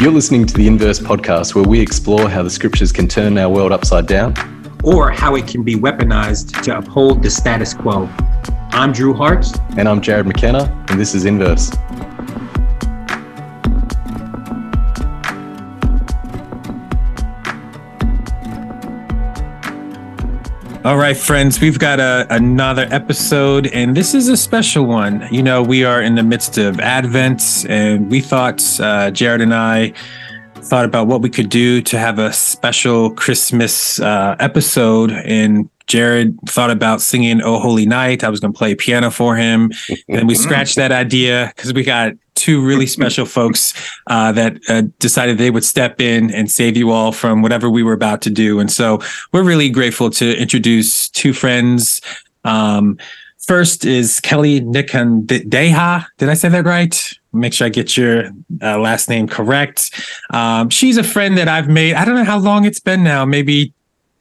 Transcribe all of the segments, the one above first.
You're listening to the Inverse podcast, where we explore how the scriptures can turn our world upside down or how it can be weaponized to uphold the status quo. I'm Drew Hart. And I'm Jarrod McKenna, and this is Inverse. All right, friends, we've got a, another episode, and this is a special one. You know, we are in the midst of Advent, and we thought, uh, Jarrod and I thought about what we could do to have a special Christmas uh, episode. And Jarrod thought about singing "Oh Holy Night." I was going to play piano for him, and we scratched that idea because we got two really special folks uh, that uh, decided they would step in and save you all from whatever we were about to do. And so we're really grateful to introduce two friends. Um, first is Kelley Nikondeha. Did I say that right? Make sure I get your uh, last name correct. Um, she's a friend that I've made. I don't know how long it's been now, maybe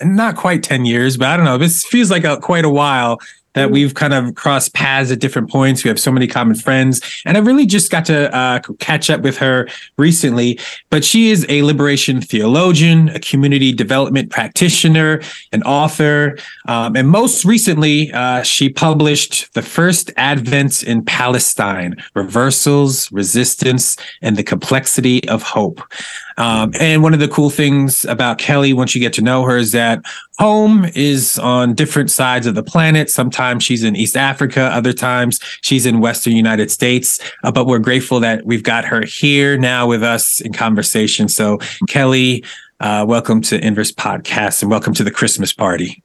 not quite 10 years, but I don't know. This feels like a, quite a while that we've kind of crossed paths at different points. We have so many common friends. And I really just got to uh, catch up with her recently. But she is a liberation theologian, a community development practitioner, an author. Um, and most recently, uh, she published The First Advent in Palestine Reversals, Resistance, and the Complexity of Hope. Um, and one of the cool things about Kelley, once you get to know her, is that home is on different sides of the planet. Sometimes she's in East Africa, other times she's in Western United States. Uh, but we're grateful that we've got her here now with us in conversation. So, Kelley, uh, welcome to Inverse Podcast and welcome to the Christmas party.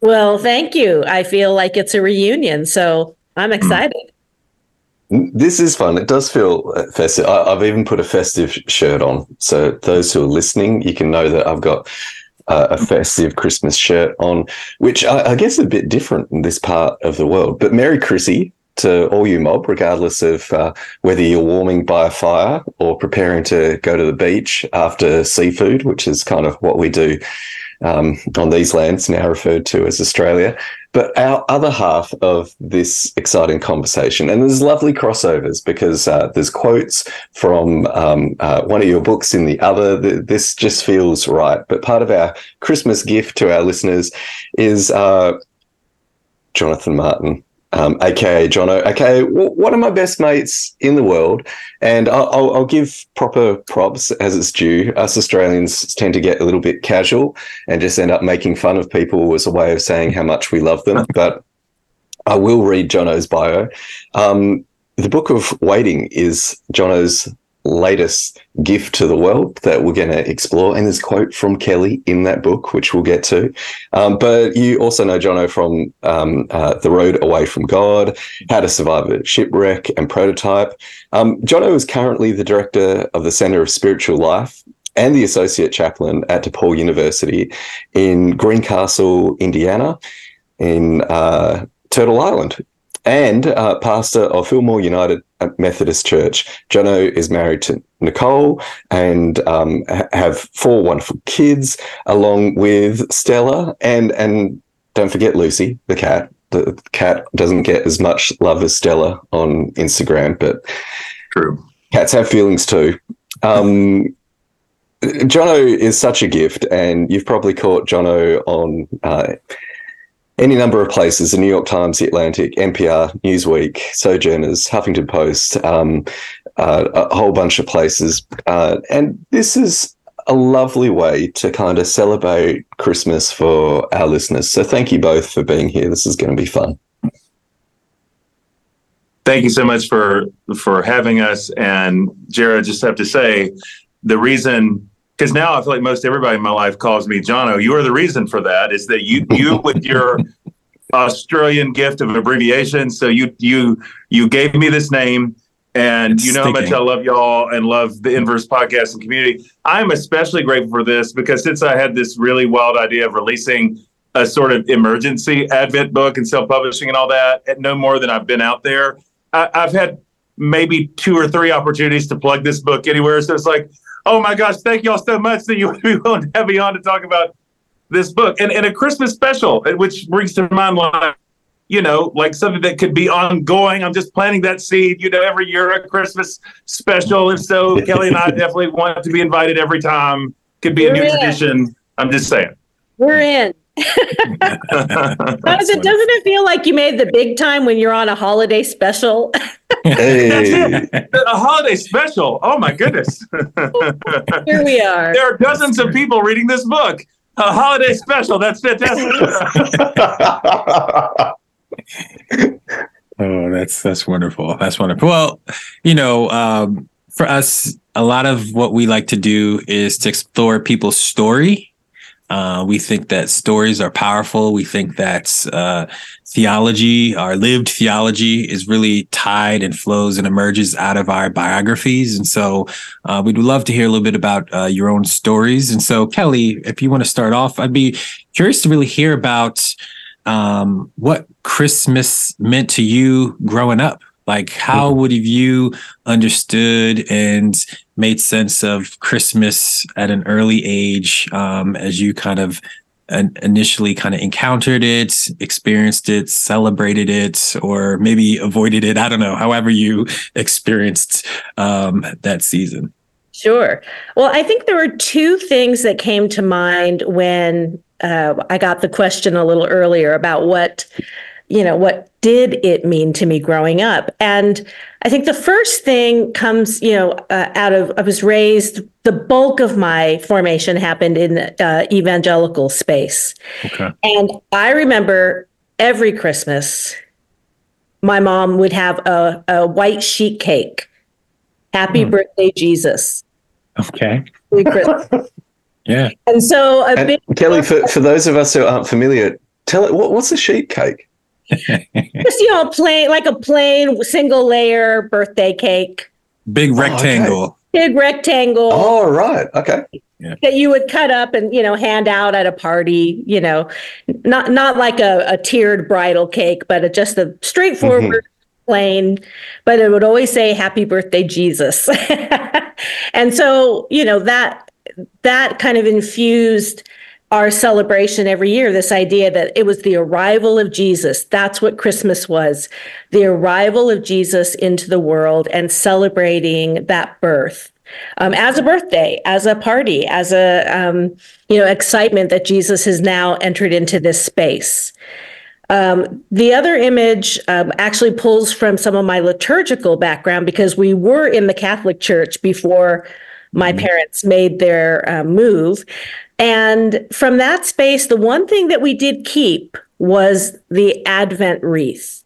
Well, thank you. I feel like it's a reunion, so I'm excited. This is fun. It does feel uh, festive. I, have even put a festive shirt on. So those who are listening, you can know that I've got uh, a festive Christmas shirt on, which I, I, guess is a bit different in this part of the world. But Merry Chrissy to all you mob, regardless of uh, whether you're warming by a fire or preparing to go to the beach after seafood, which is kind of what we do um, on these lands, now referred to as Australia. But our other half of this exciting conversation, and there's lovely crossovers because uh, there's quotes from um, uh, one of your books in the other. This just feels right. But part of our Christmas gift to our listeners is uh, Jonathan Martin um, aka Jono, aka one of my best mates in the world. And I'll, I'll, give proper props as it's due. Us Australians tend to get a little bit casual and just end up making fun of people as a way of saying how much we love them. But I will read Jono's bio. Um, the Book of Waiting is Jono's latest gift to the world that we're going to explore. And there's a quote from Kelley in that book, which we'll get to. Um, but you also know Jono from um, uh, The Road Away from God, How to Survive a Shipwreck, and Prototype. Um, Jono is currently the director of the Center of Spiritual Life and the associate chaplain at DePauw University in Greencastle, Indiana, in uh, Turtle Island and uh, pastor of Fillmore United Methodist Church. Jono is married to Nicole and um, have four wonderful kids, along with Stella and and don't forget Lucy, the cat. The cat doesn't get as much love as Stella on Instagram, but true. Cats have feelings too. Um, Jono is such a gift, and you've probably caught Jono on uh, any number of places the New York Times, the Atlantic, NPR, Newsweek, Sojourners, Huffington Post, um, uh, a whole bunch of places. Uh, and this is a lovely way to kind of celebrate Christmas for our listeners. So thank you both for being here. This is going to be fun. Thank you so much for for having us. And Jarrod, just have to say, the reason because now I feel like most everybody in my life calls me Jono. You are the reason for that. Is that you you with your Australian gift of abbreviation. So you you you gave me this name, and it's you know how much I love y'all and love the Inverse podcast and community. I'm especially grateful for this because since I had this really wild idea of releasing a sort of emergency Advent book and self publishing and all that, no more than I've been out there. I, I've had maybe two or three opportunities to plug this book anywhere. So it's like oh my gosh, thank y'all so much that you would be willing to have me on to talk about this book and, and a Christmas special, uh, which brings to mind like you know, like something that could be ongoing. I'm just planting that seed, you know, every year a Christmas special. If so, Kelley and I definitely want to be invited every time. Could be a new tradition. I'm just saying. We're in. Does it, doesn't it feel like you made the big time when you're on a holiday special? Hey. a holiday special. Oh my goodness. Here we are. there are dozens of people reading this book. A holiday special. That's fantastic. Oh, that's that's wonderful. That's wonderful. Well, you know, um, for us, a lot of what we like to do is to explore people's story. Uh, we think that stories are powerful. We think that uh, theology, our lived theology, is really tied and flows and emerges out of our biographies. And so, uh, we'd love to hear a little bit about uh, your own stories. And so, Kelley, if you want to start off, I'd be curious to really hear about um, what Christmas meant to you growing up. Like, how would have you understood and made sense of Christmas at an early age um, as you kind of in- initially kind of encountered it, experienced it, celebrated it, or maybe avoided it? I don't know. However, you experienced um, that season. Sure. Well, I think there were two things that came to mind when uh, I got the question a little earlier about what, you know, what did it mean to me growing up? And I think the first thing comes, you know, uh, out of I was raised. The bulk of my formation happened in uh, evangelical space, Okay. and I remember every Christmas, my mom would have a, a white sheet cake. Happy Hmm. birthday, Jesus. Okay. Yeah. And so a And big Kelley, for, for those of us who aren't familiar, tell it what, what's a sheet cake? Just you know plain like a plain single layer birthday cake, Big oh, okay. rectangle. big rectangle Oh, right. Okay. that you would cut up and you know hand out at a party. You know, not not like a, a tiered bridal cake, but a, just a straightforward. Mm-hmm. Plain, but it would always say "Happy Birthday, Jesus," and so you know that that kind of infused our celebration every year this idea that it was the arrival of Jesus. That's what Christmas was the arrival of Jesus into the world and celebrating that birth. Um, as a birthday, as a party, as a um, you know excitement that Jesus has now entered into this space. Um, the other image um, actually pulls from some of my liturgical background because we were in the Catholic Church before my parents made their uh, move. And from that space, the one thing that we did keep was the Advent wreath.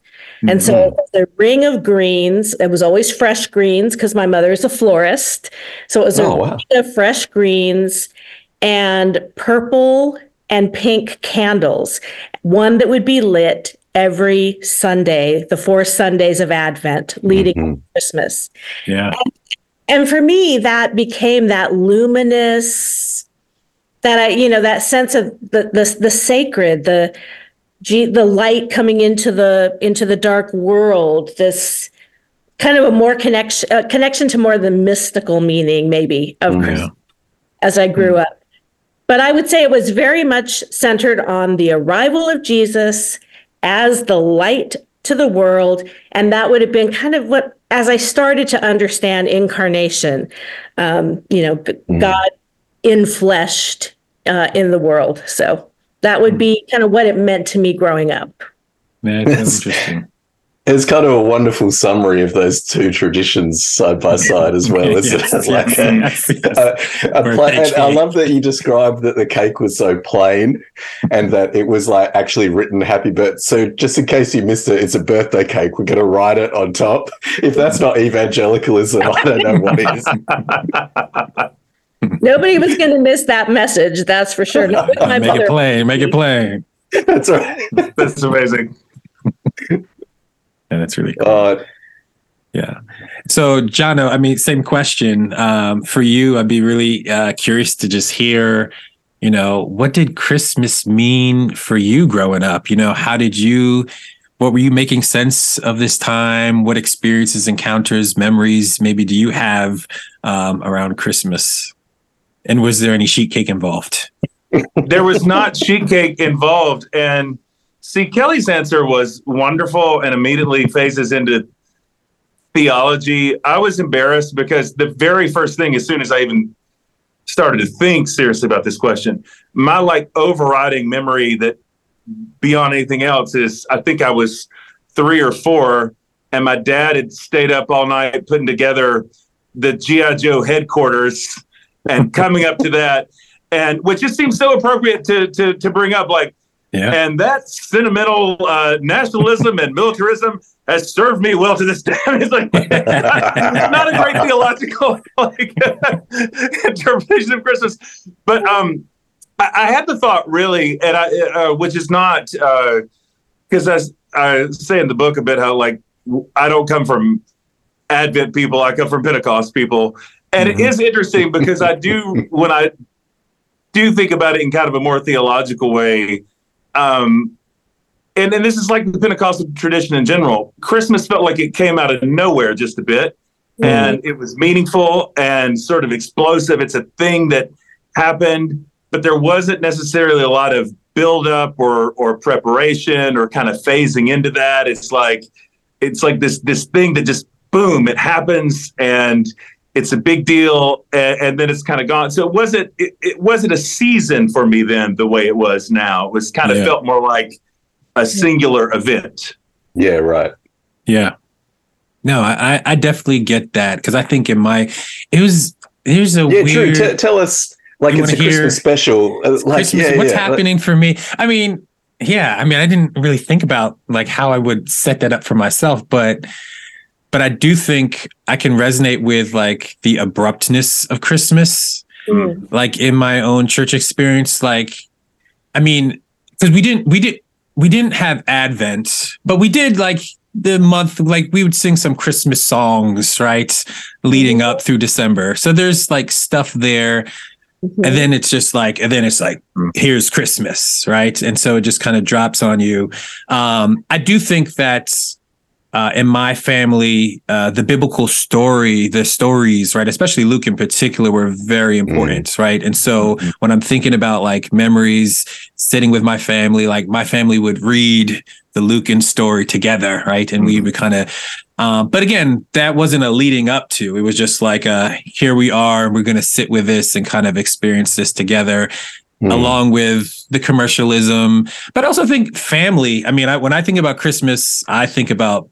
And so the ring of greens. It was always fresh greens because my mother is a florist. So it was Oh, a wow. ring of fresh greens and purple and pink candles. One that would be lit every Sunday, the four Sundays of Advent leading Mhm. Christmas. Yeah. And for me, that became that luminous, that I, you know, that sense of the the, the sacred, the the light coming into the into the dark world. This kind of a more connection uh, connection to more of the mystical meaning, maybe of. Christmas as I grew up. But I would say it was very much centered on the arrival of Jesus as the light to the world. And that would have been kind of what, as I started to understand incarnation, um, you know, g- Mm. God infleshed uh, in the world. So that would be kind of what it meant to me growing up. Yeah, it's Yes. interesting. It's kind of a wonderful summary of those two traditions side by side as well, isn't Yes, it? Like uh, uh, a- yes, yes. a- a Birthday pla- I love that you described that the cake was so plain and that it was like actually written happy birthday. So just in case you missed it, it's a birthday cake. We're going to write it on top. If that's not evangelicalism, I don't know what is. Nobody was going to miss that message. That's for sure. Not Make mother. it plain. Make it plain. That's right. That's amazing. Yeah, it's really cool. Uh, Yeah. So, Jono, I mean, same question um, for you. I'd be really uh, curious to just hear, you know, what did Christmas mean for you growing up? You know, how did you, what were you making sense of this time? What experiences, encounters, memories maybe do you have um, around Christmas? And was there any sheet cake involved? there was not sheet cake involved and see, Kelley's answer was wonderful and immediately phases into theology. I was embarrassed because the very first thing, as soon as I even started to think seriously about this question, my like overriding memory that beyond anything else is I think I was three or four, and my dad had stayed up all night putting together the GI Joe headquarters and coming up to that, and which just seems so appropriate to to to bring up, like. Yeah. And that sentimental uh, nationalism and militarism has served me well to this day. it's like not a great theological like interpretation of Christmas, but um, I, I had the thought really, and I, uh, which is not because as I say in the book a bit how like I don't come from Advent people, I come from Pentecost people, and Mhm. it is interesting because I do when I do think about it in kind of a more theological way. Um, and, and this is like the Pentecostal tradition in general. Christmas felt like it came out of nowhere just a bit, and it was meaningful and sort of explosive. It's a thing that happened, but there wasn't necessarily a lot of buildup or or preparation or kind of phasing into that. It's like it's like this this thing that just boom, it happens and it's a big deal and, and then it's kind of gone. So it wasn't it, it wasn't a season for me then the way it was now. It was kind of Yeah. felt more like a singular event. Yeah, right. Yeah. No, I, I- I definitely get that because I think in my it was here's a Yeah, weird Drew, t- tell us like it's a hear Christmas special. uh, Like, Christmas, yeah, what's yeah, happening for me. I mean, yeah, I mean, I didn't really think about like how I would set that up for myself, but but I do think I can resonate with like the abruptness of Christmas, Mm. like in my own church experience. Like, I mean, because we didn't, we did, we didn't have Advent, but we did like the month, like we would sing some Christmas songs, right, leading up through December. So there's like stuff there Mhm. and then it's just like and then it's like here's christmas right and so it just kind of drops on you um i do think that uh, in my family, uh, the biblical story, the stories, right, especially Luke in particular, were very important, right? And so when I'm thinking about like memories, sitting with my family, like my family would read the Lucan story together, right? And we would kind of, um, but again, that wasn't a leading up to. It was just like, uh, here we are, we're going to sit with this and kind of experience this together Mm. along with the commercialism. But I also think family. I mean, I, when I think about Christmas, I think about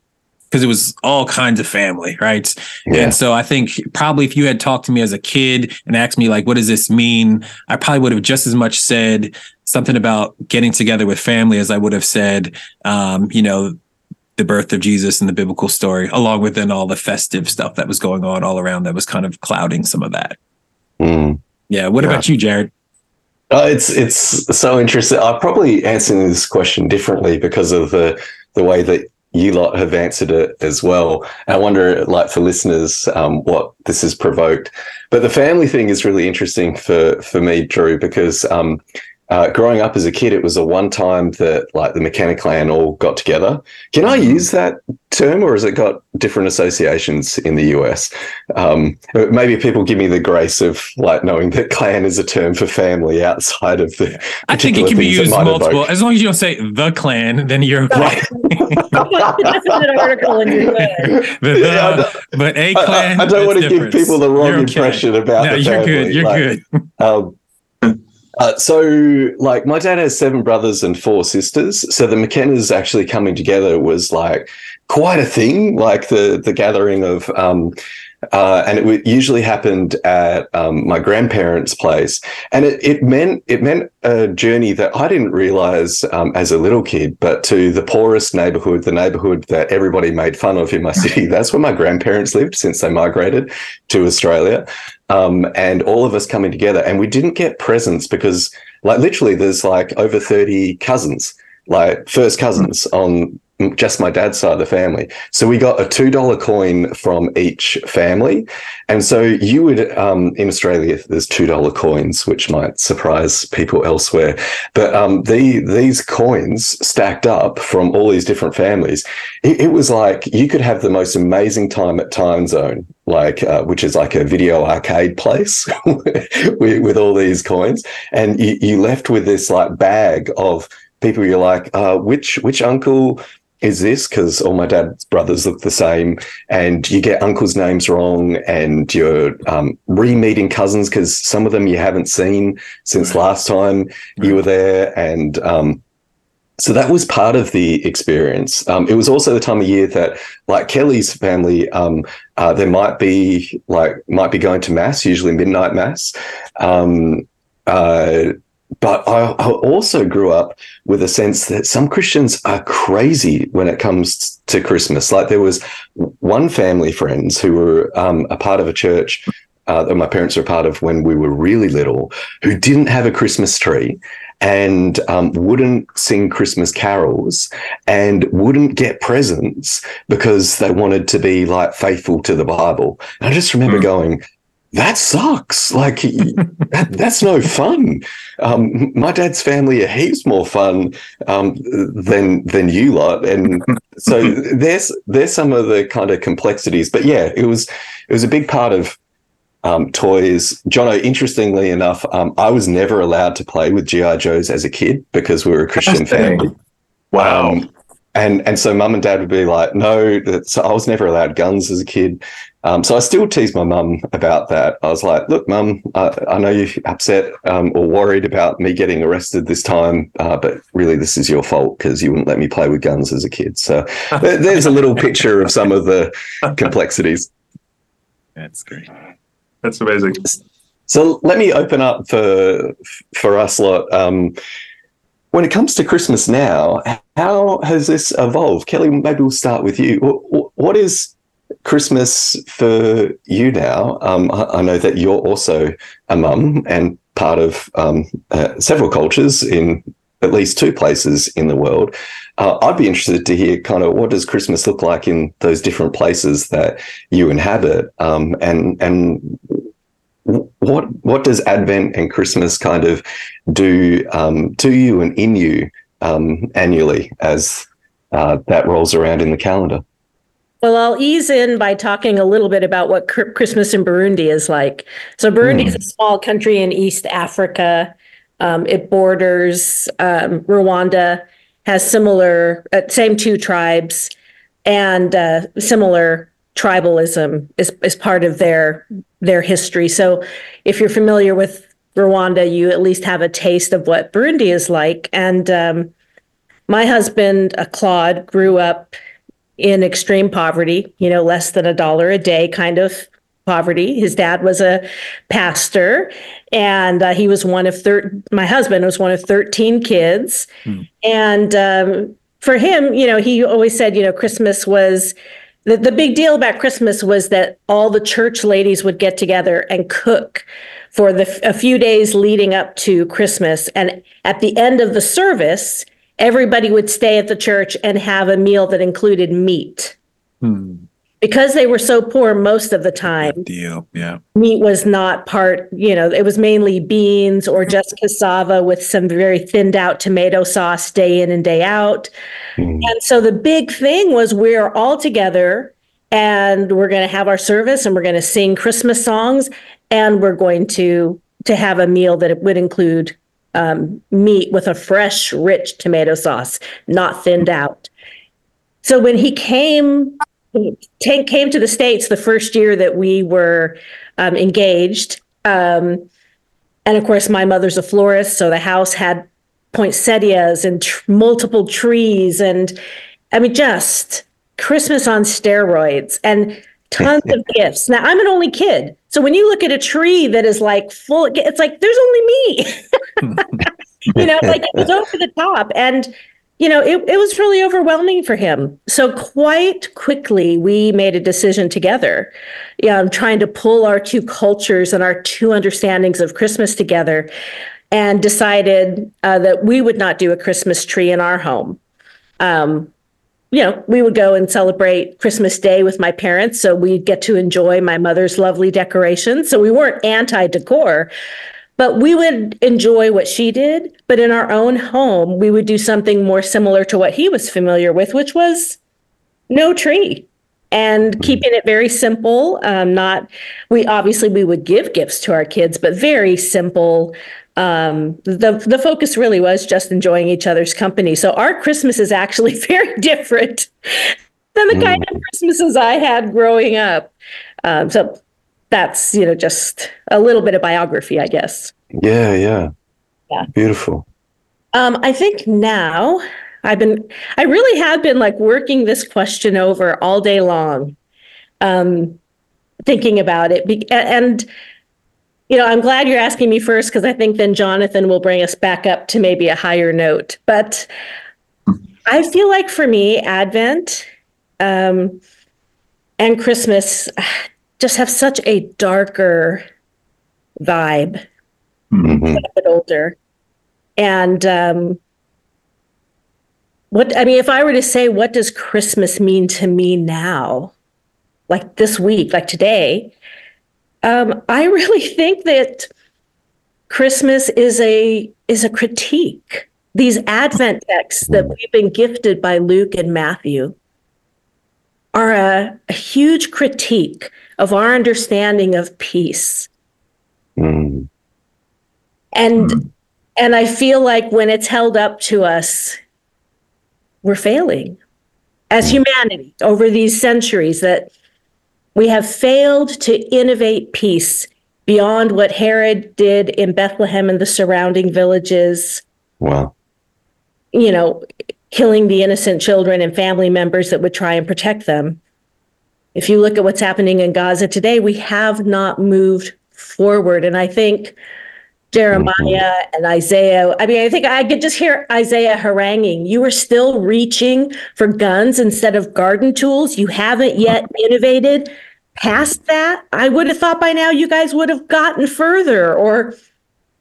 because it was all kinds of family, right? Yeah. And so I think probably if you had talked to me as a kid and asked me like, what does this mean? I probably would have just as much said something about getting together with family as I would have said, um, you know, the birth of Jesus and the biblical story, along with then all the festive stuff that was going on all around that was kind of clouding some of that. Mm. Yeah. What Yeah. about you, Jarrod? Uh, it's it's so interesting. I'm probably answering this question differently because of the the way that you lot have answered it as well. I wonder, like for listeners, um, what this has provoked. But the family thing is really interesting for for me, Drew, because um, uh, growing up as a kid, it was a one time that like the McKenna clan all got together. Can I use that term, or has it got different associations in the US? Um, maybe people give me the grace of like knowing that clan is a term for family outside of the. I think it can be used multiple. evoke. As long as you don't say the clan, then you're okay. Right. That's in an article and you're. The- Yeah, but a clan. I, don't want to that's give people the wrong You're okay. impression about No, the you're family. good. You're Like, good. Um, uh, so, like, my dad has seven brothers and four sisters. So the McKennas actually coming together was like quite a thing. Like the the gathering of, um, uh, and it w- usually happened at um, my grandparents' place, and it, it meant it meant a journey that I didn't realize um, as a little kid. But to the poorest neighborhood, the neighborhood that everybody made fun of in my city, that's where my grandparents lived since they migrated to Australia um, and all of us coming together. And we didn't get presents because, like, literally, there's like over 30 cousins, like first cousins on just my dad's side of the family. So we got a $2 coin from each family. And so you would, um, in Australia, there's $2 coins, which might surprise people elsewhere. But um, the, these coins stacked up from all these different families. It, it was like you could have the most amazing time at Timezone, like uh, which is like a video arcade place with, with all these coins, and you, you left with this like bag of people you're like, uh, which which uncle is this? Because all my dad's brothers look the same, and you get uncles' names wrong, and you're um, re-meeting cousins because some of them you haven't seen since Right. last time you were there, and um, so that was part of the experience. Um, it was also the time of year that, like Kelly's family, um, uh, there might be like might be going to mass, usually midnight mass. Um, uh, but I, I also grew up with a sense that some Christians are crazy when it comes to Christmas. Like there was one family friends who were um, a part of a church uh, that my parents were a part of when we were really little, who didn't have a Christmas tree and um, wouldn't sing Christmas carols and wouldn't get presents because they wanted to be like faithful to the Bible. And I just remember Hmm. going, that sucks. Like that, that's no fun. Um, my dad's family are heaps more fun um, than than you lot, and so there's there's some of the kind of complexities. But yeah, it was it was a big part of um, toys. Jono, interestingly enough, um, I was never allowed to play with GI Joes as a kid because we were a Christian family. Wow. And and so mum and dad would be like, no, so I was never allowed guns as a kid. Um, so I still tease my mum about that. I was like, look, mum, I, I know you're upset um, or worried about me getting arrested this time, uh, but really this is your fault because you wouldn't let me play with guns as a kid. So there- there's a little picture of some of the complexities. That's great. That's amazing. So let me open up for for us lot. Um, when it comes to Christmas now, how has this evolved? Kelley, maybe we'll start with you. Wh- wh- What is Christmas for you now? Um, I, I know that you're also a mum and part of um, uh, several cultures in at least two places in the world. Uh, I'd be interested to hear kind of what does Christmas look like in those different places that you inhabit, um, and and what what does Advent and Christmas kind of do um, to you and in you um, annually as uh, that rolls around in the calendar? Well, I'll ease in by talking a little bit about what Chr- Christmas in Burundi is like. So, Burundi is a small country in East Africa. Um, it borders um, Rwanda, has similar, uh, same two tribes, and uh, similar tribalism is, is part of their their history. So, if you're familiar with Rwanda, you at least have a taste of what Burundi is like. And um, my husband, uh, Claude, grew up in extreme poverty, you know, less than a dollar a day kind of poverty. His dad was a pastor and uh, he was one of thir- my husband was one of 13 kids. And um, for him, you know, he always said, you know, Christmas was the, the big deal about Christmas was that all the church ladies would get together and cook for the a few days leading up to Christmas. And at the end of the service, everybody would stay at the church and have a meal that included meat. Hmm. Because they were so poor most of the time, Deal. Yeah. meat was not part, you know, it was mainly beans or just cassava with some very thinned out tomato sauce day in and day out. Mm. And so the big thing was we're all together and we're going to have our service and we're going to sing Christmas songs and we're going to to have a meal that would include um, meat with a fresh, rich tomato sauce, not thinned out. So when he came ta- came to the states the first year that we were um, engaged, um, and of course my mother's a florist, so the house had poinsettias and tr- multiple trees, and I mean just Christmas on steroids and tons of gifts. Now I'm an only kid, so when you look at a tree that is like full, it's like there's only me. you know, like it was over the top. And, you know, it, it was really overwhelming for him. So quite quickly, we made a decision together, um, trying to pull our two cultures and our two understandings of Christmas together and decided uh, that we would not do a Christmas tree in our home. Um, you know, we would go and celebrate Christmas Day with my parents. So we'd get to enjoy my mother's lovely decorations. So we weren't anti decor, but we would enjoy what she did. But in our own home, we would do something more similar to what he was familiar with, which was no tree and keeping it very simple. Um, not, we obviously we would give gifts to our kids, but very simple. um, the the focus really was just enjoying each other's company. So our Christmas is actually very different than the mm. kind of Christmases I had growing up. Um, so that's you know just a little bit of biography, I guess. Yeah, yeah, yeah. Beautiful. Um, I think now I've been I really have been like working this question over all day long, um, thinking about it, Be- and you know, I'm glad you're asking me first because I think then Jonathan will bring us back up to maybe a higher note. But I feel like for me, Advent um, and Christmas just have such a darker vibe. Mm-hmm. A bit older, and um, what I mean, if I were to say, what does Christmas mean to me now, like this week, like today? Um, I really think that Christmas is a is a critique. These Advent texts that we've been gifted by Luke and Matthew are a, a huge critique of our understanding of peace. Mm. And mm. and I feel like when it's held up to us, we're failing as mm. humanity over these centuries that we have failed to innovate peace beyond what Herod did in Bethlehem and the surrounding villages. Wow. You know, killing the innocent children and family members that would try and protect them. If you look at what's happening in Gaza today, we have not moved forward. And I think Jeremiah mm-hmm. and Isaiah. I mean, I think I could just hear Isaiah haranguing. You are still reaching for guns instead of garden tools. You haven't yet innovated past that, I would have thought by now you guys would have gotten further. Or,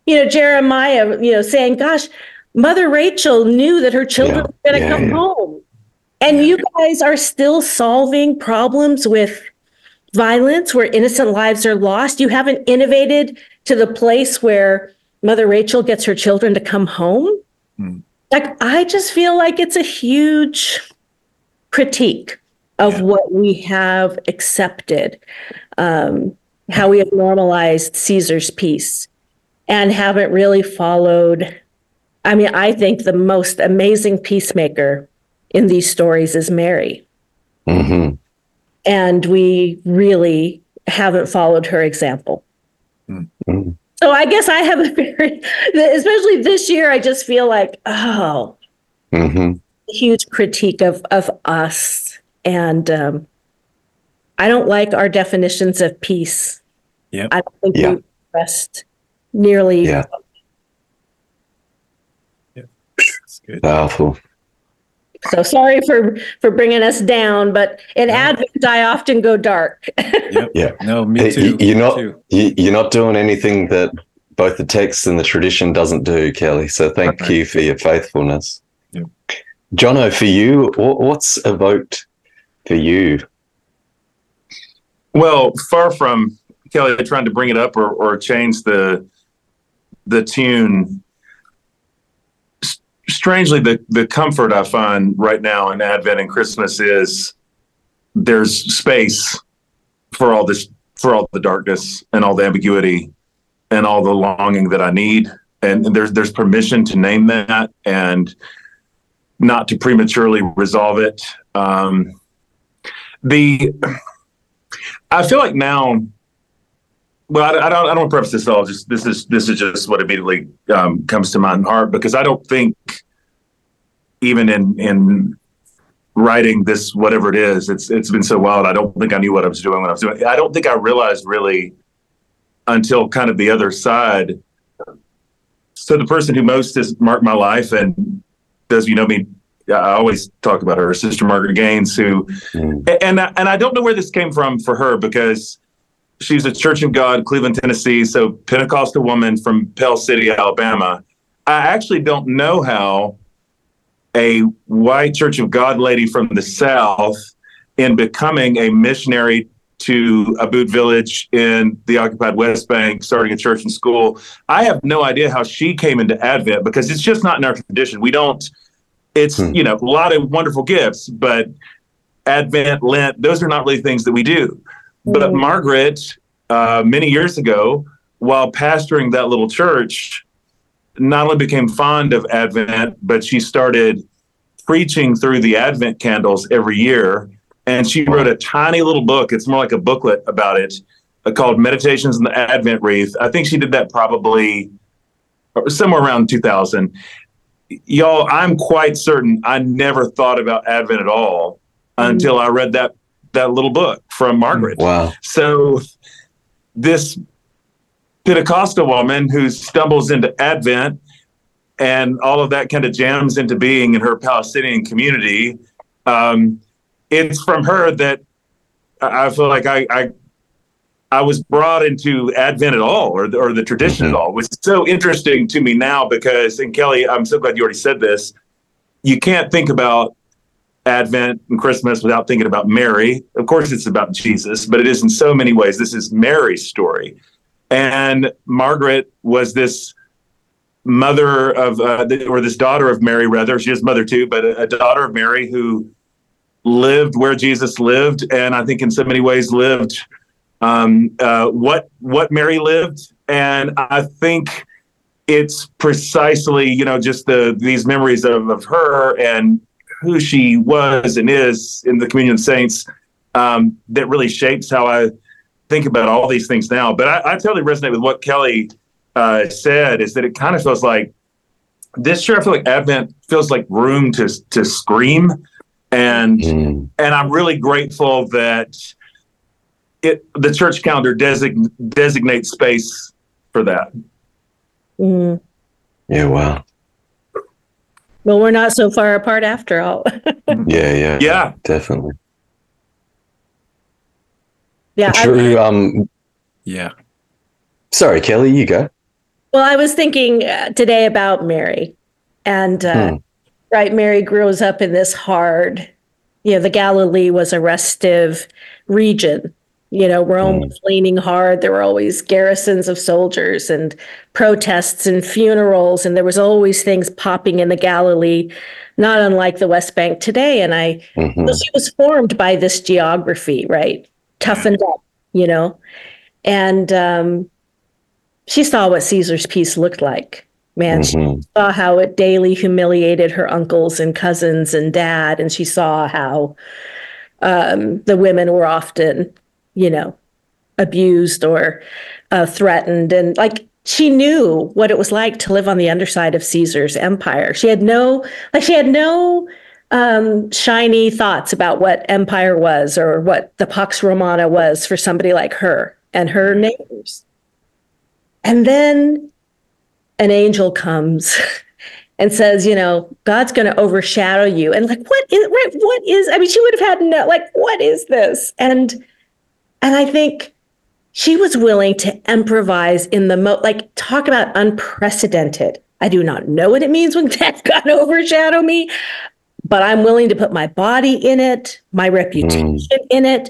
you know, Jeremiah, you know, saying, gosh, Mother Rachel knew that her children yeah. were going to yeah, come yeah. home. And you guys are still solving problems with violence where innocent lives are lost. You haven't innovated to the place where Mother Rachel gets her children to come home. Hmm. Like, I just feel like it's a huge critique of what we have accepted, um, how we have normalized Caesar's peace and haven't really followed. I mean, I think the most amazing peacemaker in these stories is Mary. Mm-hmm. And we really haven't followed her example. Mm-hmm. So I guess I have a very, especially this year, I just feel like, oh, mm-hmm. huge critique of of us and um, I don't like our definitions of peace. Yeah, I don't think yeah. we rest nearly. Yeah. yeah. Good. Powerful. So sorry for for bringing us down, but in yeah. Advent I often go dark. yep. Yeah. No, me too. You're not too. you're not doing anything that both the text and the tradition doesn't do, Kelley. So thank right. you for your faithfulness. Yep. Jono, for you, what's evoked for you? Well, far from Kelley trying to bring it up or, or change the the tune. Strangely, the the comfort I find right now in Advent and Christmas is there's space for all this for all the darkness and all the ambiguity and all the longing that I need. And there's there's permission to name that and not to prematurely resolve it. Um, the I feel like now. Well, I, I, don't. I don't preface this at all. Just this is this is just what immediately um, comes to my heart because I don't think even in in writing this whatever it is, it's it's been so wild. I don't think I knew what I was doing when I was doing. I don't think I realized really until kind of the other side. So the person who most has marked my life and does you know me I always talk about her, Sister Margaret Gaines, who, mm. and and I don't know where this came from for her because she's a Church of God, Cleveland, Tennessee, so Pentecostal woman from Pell City, Alabama. I actually don't know how a white Church of God lady from the South, in becoming a missionary to Aboud village in the occupied West Bank, starting a church and school. I have no idea how she came into Advent because it's just not in our tradition. We don't it's hmm. you know a lot of wonderful gifts, but Advent, Lent, those are not really things that we do. But hmm. Margaret, uh, many years ago, while pastoring that little church, not only became fond of Advent, but she started preaching through the Advent candles every year. And she wrote a tiny little book. It's more like a booklet about it uh, called Meditations in the Advent Wreath. I think she did that probably somewhere around 2000. Y'all, I'm quite certain I never thought about Advent at all until I read that that little book from Margaret. Wow. So this Pentecostal woman who stumbles into Advent and all of that kind of jams into being in her Palestinian community. Um, it's from her that I feel like I, I I was brought into Advent at all, or or the tradition Mhm. at all, which is so interesting to me now because, and Kelley, I'm so glad you already said this. You can't think about Advent and Christmas without thinking about Mary. Of course, it's about Jesus, but it is in so many ways. This is Mary's story, and Margaret was this mother of, uh, or this daughter of Mary, rather. She is mother too, but a, a daughter of Mary who lived where Jesus lived, and I think in so many ways lived um, uh, what what Mary lived, and I think it's precisely you know just the these memories of, of her and who she was and is in the communion of saints um, that really shapes how I think about all these things now. But I, I totally resonate with what Kelley uh, said is that it kind of feels like this year I feel like Advent feels like room to to scream and Mm. and I'm really grateful that it the church calendar design, designates space for that. Mm. Yeah. Wow. Well, we're not so far apart after all. Yeah. Yeah. Yeah. Definitely. yeah. I- Um. Yeah. Sorry, Kelley. You go. well, I was thinking uh, today about Mary, and uh, Hmm. right, Mary grows up in this hard. You know, the Galilee was a restive region. You know, Rome Hmm. was leaning hard. There were always garrisons of soldiers and protests and funerals, and there was always things popping in the Galilee, not unlike the West Bank today. And I, Mhm. She was formed by this geography, right? Toughened up, you know, and um, she saw what Caesar's peace looked like. Man, she Mhm. saw how it daily humiliated her uncles and cousins and dad, and she saw how um, the women were often, you know, abused or uh, threatened, and like she knew what it was like to live on the underside of Caesar's empire. She had no, like, she had no um, shiny thoughts about what empire was or what the Pax Romana was for somebody like her and her neighbors. And then an angel comes and says, you know, God's going to overshadow you. And like, what is, right, what is, I mean, she would have had no, like, what is this? And, and I think she was willing to improvise in the mo, like, talk about unprecedented. I do not know what it means when going to overshadow me, but I'm willing to put my body in it, my reputation in it,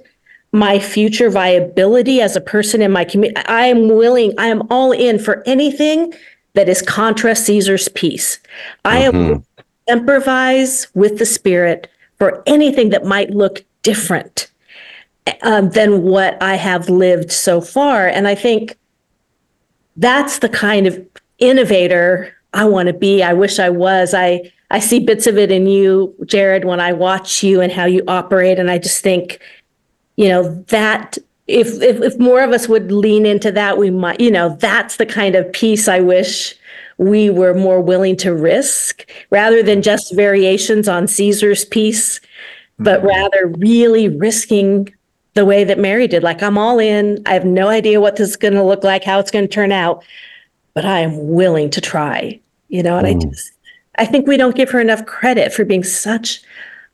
my future viability as a person in my community. I am willing, I am all in for anything that is contra Caesar's peace. I am Mhm. improvise with the spirit for anything that might look different um, than what I have lived so far. And I think that's the kind of innovator I want to be. I wish I was. I I see bits of it in you, Jarrod, when I watch you and how you operate, and I just think, you know, that if if, if more of us would lean into that, we might, you know, that's the kind of peace I wish we were more willing to risk rather than just variations on Caesar's peace, but rather really risking the way that Mary did. Like, I'm all in. I have no idea what this is going to look like, how it's going to turn out, but I am willing to try, you know, and I Mm. just, I think we don't give her enough credit for being such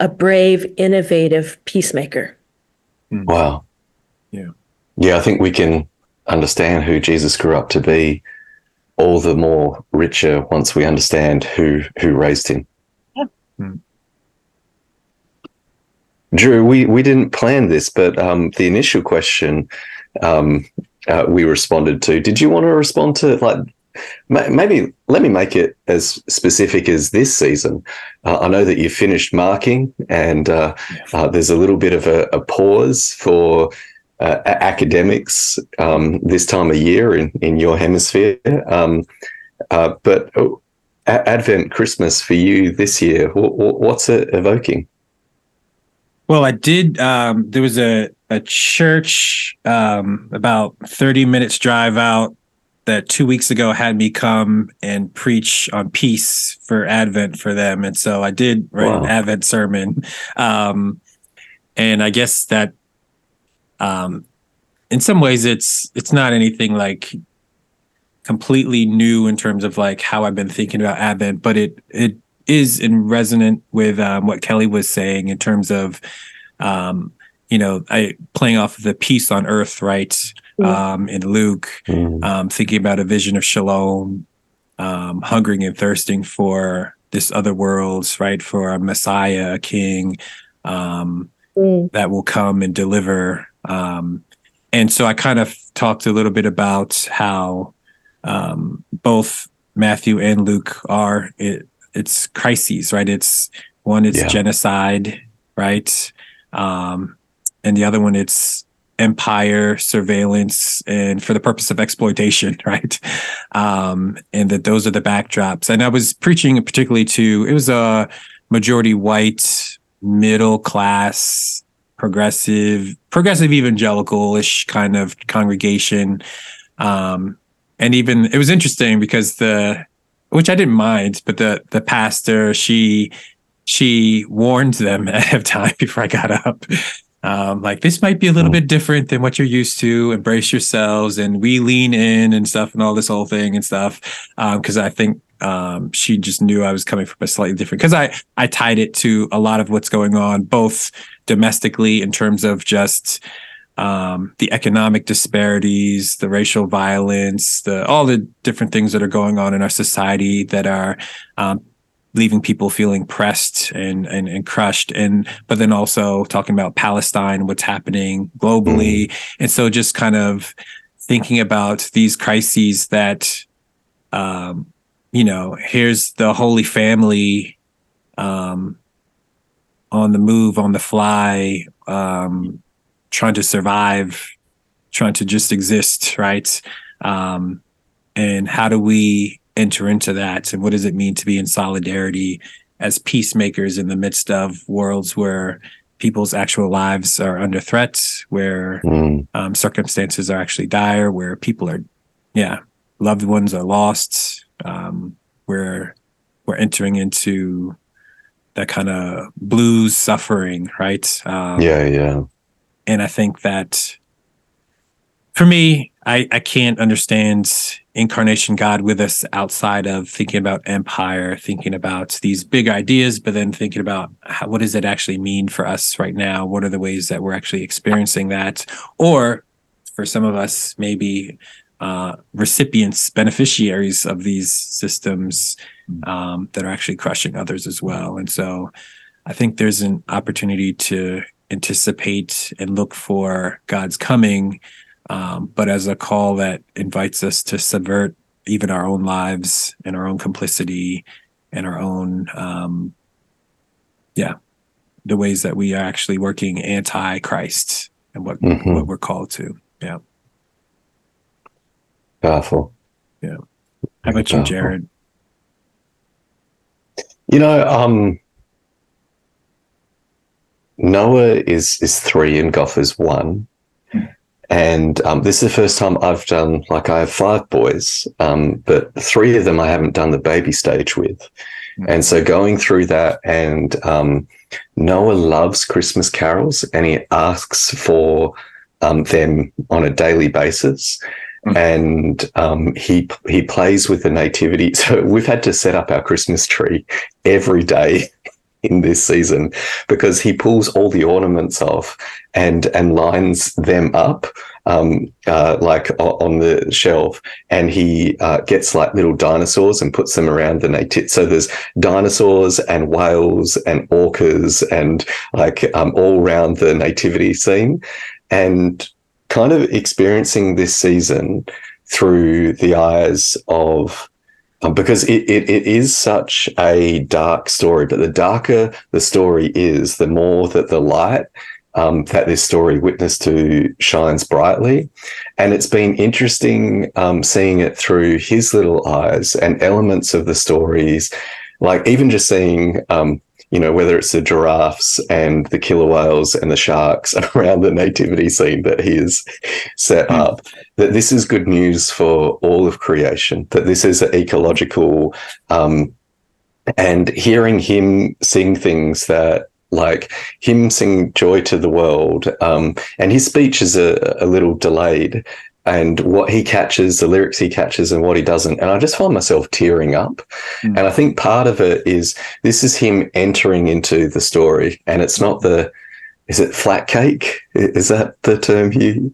a brave, innovative peacemaker. Wow. Yeah. Yeah, I think we can understand who Jesus grew up to be all the more richer once we understand who who raised him. Yeah. Hmm. Drew, we, we didn't plan this, but um, the initial question um, uh, we responded to. Did you want to respond to like ma- maybe? Let me make it as specific as this season. Uh, I know that you finished marking, and uh, uh, there's a little bit of a, a pause for uh, academics um, this time of year in, in your hemisphere. Um, Uh, but oh, Advent, Christmas for you this year, what's it evoking? Well, I did. Um, there was a a church um, about thirty minutes drive out that two weeks ago had me come and preach on peace for Advent for them, and so I did write wow. an Advent sermon. Um, and I guess that, um, in some ways, it's it's not anything like completely new in terms of like how I've been thinking about Advent, but it it is in resonant with um, what Kelley was saying in terms of, um, you know, I playing off of the peace on earth, right? Mm. Um, in Luke, mm. um, thinking about a vision of shalom, um, hungering and thirsting for this other world, right? For a Messiah, a King um, mm. that will come and deliver. Um, and so I kind of talked a little bit about how um, both Matthew and Luke are it, it's crises, right? It's one, it's yeah. genocide, right? Um, and the other one, it's empire surveillance and for the purpose of exploitation, right? Um, and that those are the backdrops. And I was preaching particularly to it was a majority white, middle class, progressive, progressive evangelical-ish kind of congregation. Um, and even it was interesting because the which I didn't mind, but the the pastor she she warned them ahead of time before I got up. Um, like this might be a little hmm. bit different than what you're used to. Embrace yourselves, and we lean in and stuff, and all this whole thing and stuff. Because um, I think um, she just knew I was coming from a slightly different. Because I I tied it to a lot of what's going on, both domestically in terms of just um, the economic disparities, the racial violence, the all the different things that are going on in our society that are um, leaving people feeling pressed and, and and crushed, and but then also talking about Palestine, what's happening globally, mm. and so just kind of thinking about these crises that, um, you know, here's the Holy Family. Um, on the move, on the fly, um, trying to survive, trying to just exist, right? Um, and how do we enter into that? And what does it mean to be in solidarity as peacemakers in the midst of worlds where people's actual lives are under threat, where mm. um, circumstances are actually dire, where people are, yeah, loved ones are lost, um, where we're entering into that kind of blues suffering, right? Um, yeah, yeah and I think that for me, I, I can't understand incarnation God with us outside of thinking about empire, thinking about these big ideas, but then thinking about how, what does it actually mean for us right now? What are the ways that we're actually experiencing that? Or for some of us, maybe uh, recipients, beneficiaries of these systems um, that are actually crushing others as well. And so I think there's an opportunity to anticipate and look for God's coming, um, but as a call that invites us to subvert even our own lives and our own complicity and our own, um, yeah, the ways that we are actually working anti-Christ and what mm-hmm. what we're called to. Yeah. Powerful. Yeah. How about you, Jarrod? You know, um, Noah is is three and Goff is one. And um, this is the first time I've done like I have five boys, um, but three of them I haven't done the baby stage with. And so going through that, and um, Noah loves Christmas carols, and he asks for um, them on a daily basis. And um, he he plays with the nativity. So we've had to set up our Christmas tree every day in this season because he pulls all the ornaments off and and lines them up um, uh, like on the shelf, and he uh, gets like little dinosaurs and puts them around the native. So there's dinosaurs and whales and orcas and like um, all around the nativity scene, and kind of experiencing this season through the eyes of because it, it, it is such a dark story. But the darker the story is, the more that the light um, that this story, Witness to, shines brightly. And it's been interesting um, seeing it through his little eyes and elements of the stories, like even just seeing, um, you know, whether it's the giraffes and the killer whales and the sharks around the nativity scene that he has set Mm. up, that this is good news for all of creation, that this is an ecological, um, and hearing him sing things that like him sing joy to the world um, and his speech is a, a little delayed and what he catches the lyrics he catches and what he doesn't and i just find myself tearing up Mm. and i think part of it is this is him entering into the story and it's not the is it flat cake is that the term you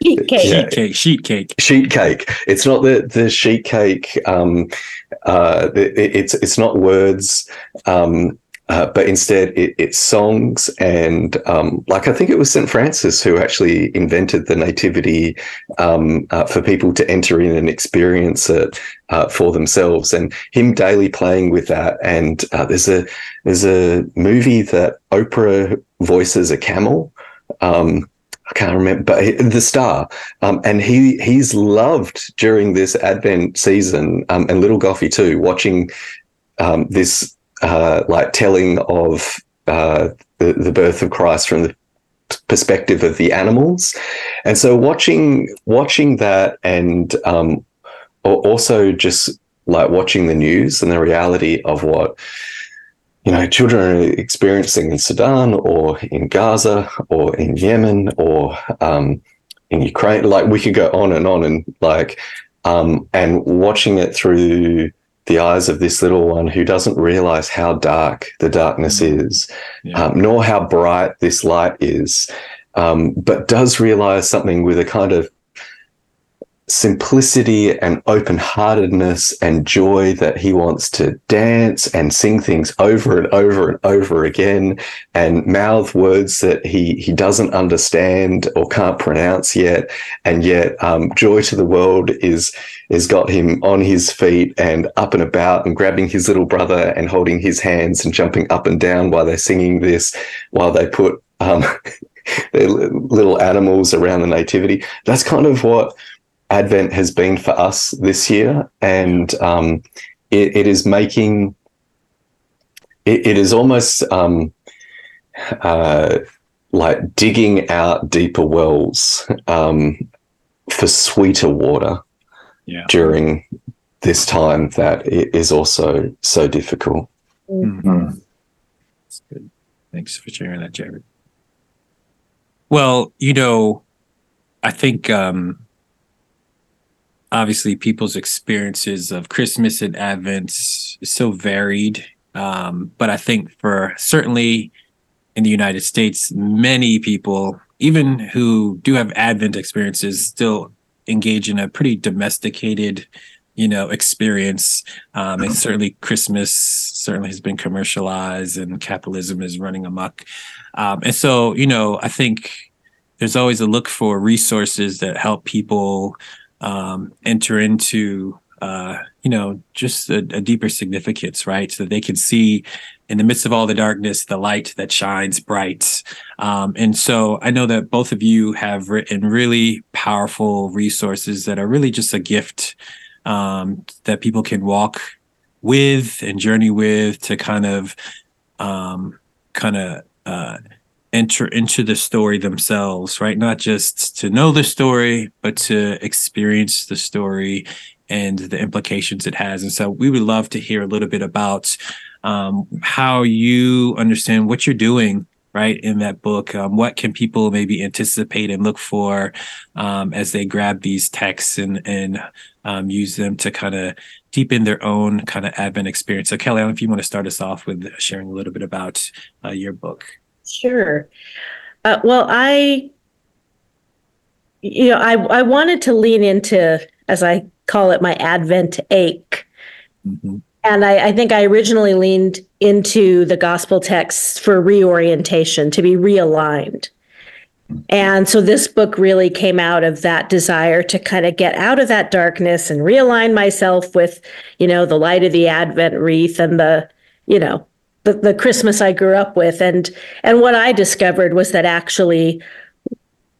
Heat cake. Yeah. Sheet cake, sheet cake. sheet cake. It's not the the sheet cake. Um, uh, it, it's it's not words, um, uh, but instead it, it's songs and um, like I think it was Saint Francis who actually invented the nativity um, uh, for people to enter in and experience it uh, for themselves, and him daily playing with that. And uh, there's a there's a movie that Oprah voices a camel. Um, I can't remember, but the star, um, and he he's loved during this Advent season, um, and Little Goffy too, watching um, this uh, like telling of uh, the, the birth of Christ from the perspective of the animals, and so watching watching that, and um, also just like watching the news and the reality of what you know children are experiencing in Sudan or in Gaza or in Yemen or um, in Ukraine. Like we could go on and on and like um, and watching it through the eyes of this little one who doesn't realize how dark the darkness is, Yeah. um, nor how bright this light is, um, but does realize something with a kind of simplicity and open heartedness and joy that he wants to dance and sing things over and over and over again and mouth words that he he doesn't understand or can't pronounce yet and yet um, joy to the world is is got him on his feet and up and about and grabbing his little brother and holding his hands and jumping up and down while they're singing this while they put um, little animals around the nativity. That's kind of what Advent has been for us this year, and um, it, it is making it, it is almost um, uh, like digging out deeper wells um, for sweeter water Yeah. during this time that it is also so difficult. Mhm. That's good. Thanks for sharing that, Jarrod. Well, you know, I think um obviously people's experiences of Christmas and Advent is so varied. Um, but I think for certainly in the United States, many people, even who do have Advent experiences, still engage in a pretty domesticated, you know, experience. Um, and certainly Christmas certainly has been commercialized and capitalism is running amok. Um, and so, you know, I think there's always a look for resources that help people um, enter into, uh, you know, just a, a deeper significance, right? So that they can see in the midst of all the darkness, the light that shines bright. Um, and so I know that both of you have written really powerful resources that are really just a gift um, that people can walk with and journey with to kind of um, kind of uh, enter into the story themselves, right? Not just to know the story, but to experience the story and the implications it has. And so we would love to hear a little bit about um, how you understand what you're doing right in that book um, what can people maybe anticipate and look for um, as they grab these texts and and um, use them to kind of deepen their own kind of advent experience so kelley i don't know if you want to start us off with sharing a little bit about uh, your book Sure. Uh, well, I, you know, I I wanted to lean into, as I call it, my Advent ache, Mhm. and I, I think I originally leaned into the gospel texts for reorientation to be realigned. And so this book really came out of that desire to kind of get out of that darkness and realign myself with, you know, the light of the Advent wreath and the, you know, the, the Christmas I grew up with. And and what I discovered was that actually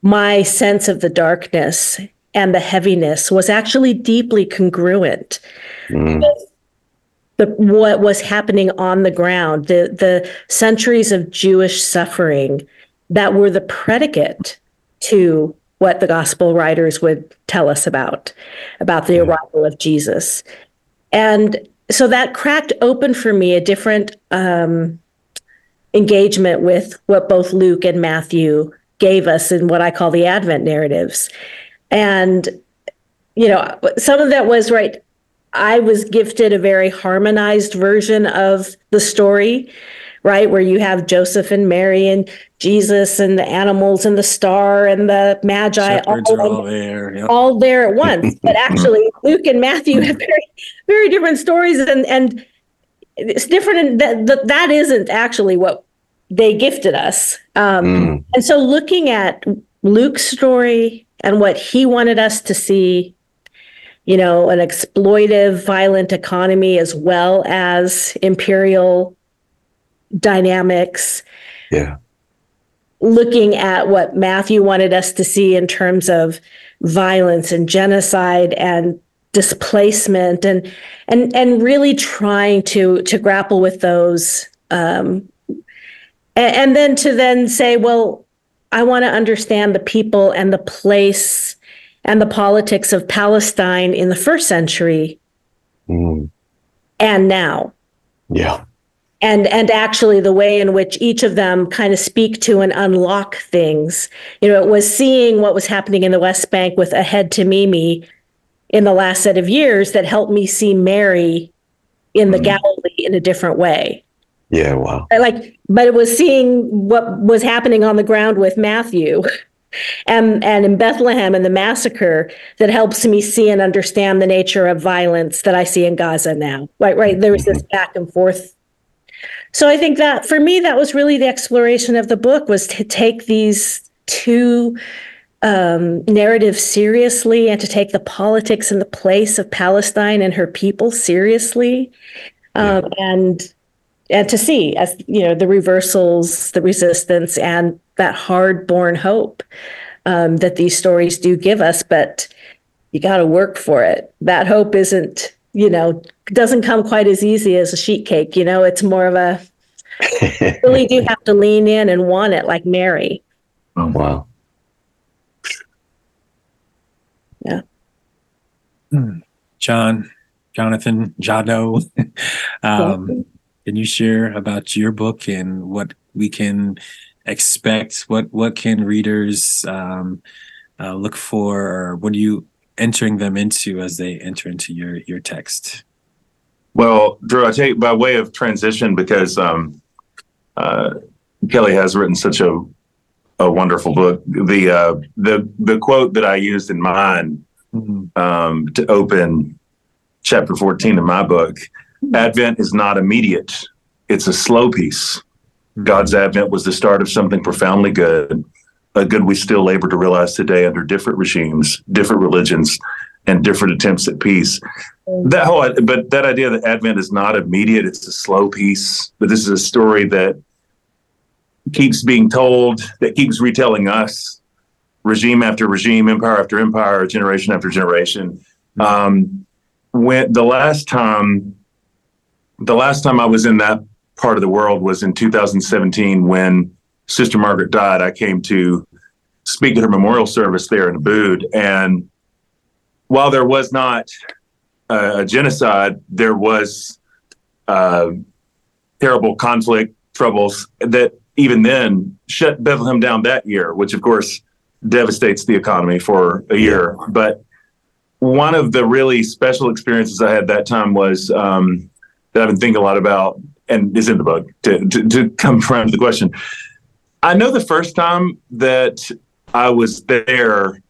my sense of the darkness and the heaviness was actually deeply congruent Mm. with the, what was happening on the ground, the the centuries of Jewish suffering that were the predicate to what the gospel writers would tell us about, about the arrival of Jesus. And so that cracked open for me a different um, engagement with what both Luke and Matthew gave us in what I call the Advent narratives. And, you know, some of that was right. I was gifted a very harmonized version of the story, right? Where you have Joseph and Mary and Jesus and the animals and the star and the magi Shepherds all, all there. Yep. all there at once. But actually, Luke and Matthew have very, very different stories, and and it's different. And that that that isn't actually what they gifted us. Um, Mm. and so, looking at Luke's story and what he wanted us to see, you know, an exploitive, violent economy as well as imperial dynamics, Yeah. looking at what Matthew wanted us to see in terms of violence and genocide and displacement and and and really trying to to grapple with those um and, and then to then say well i want to understand the people and the place and the politics of palestine in the first century Mm. and now Yeah. And and actually the way in which each of them kind of speak to and unlock things you know it was seeing what was happening in the west bank with Ahed Tamimi in the last set of years that helped me see mary in the Mhm. galilee in a different way Yeah. Wow. I like but it was seeing what was happening on the ground with matthew and and in bethlehem and the massacre that helps me see and understand the nature of violence that i see in gaza now right right there was this back and forth so I think that for me, that was really the exploration of the book was to take these two um, narratives seriously and to take the politics and the place of Palestine and her people seriously, um, and and to see as you know the reversals, the resistance, and that hard-born hope um, that these stories do give us, but you got to work for it. That hope isn't you know doesn't come quite as easy as a sheet cake you know it's more of a really do have to lean in and want it like mary Oh wow. Yeah. John, Jonathan, Jado, um, can you share about your book and what we can expect? What what can readers um, uh, look for, or what are you entering them into as they enter into your your text? Well, Drew, I take by way of transition because um, uh, Kelley has written such a a wonderful book. The uh, the the quote that I used in mine um, to open chapter fourteen in my book: Advent is not immediate; it's a slow peace. God's advent was the start of something profoundly good, a good we still labor to realize today under different regimes, different religions, and different attempts at peace. That whole, but that idea that Advent is not immediate; it's a slow peace. But this is a story that keeps being told, that keeps retelling us, regime after regime, empire after empire, generation after generation. Um, when the last time, the last time I was in that part of the world was in 2017 when Sister Margaret died. I came to speak at her memorial service there in Aboud, and while there was not a, a genocide, there was uh, terrible conflict, troubles that even then shut Bethlehem down that year, which of course devastates the economy for a year. But one of the really special experiences I had that time was um, that I've been thinking a lot about and is in the book to, to, to come around to the question. I know the first time that I was there,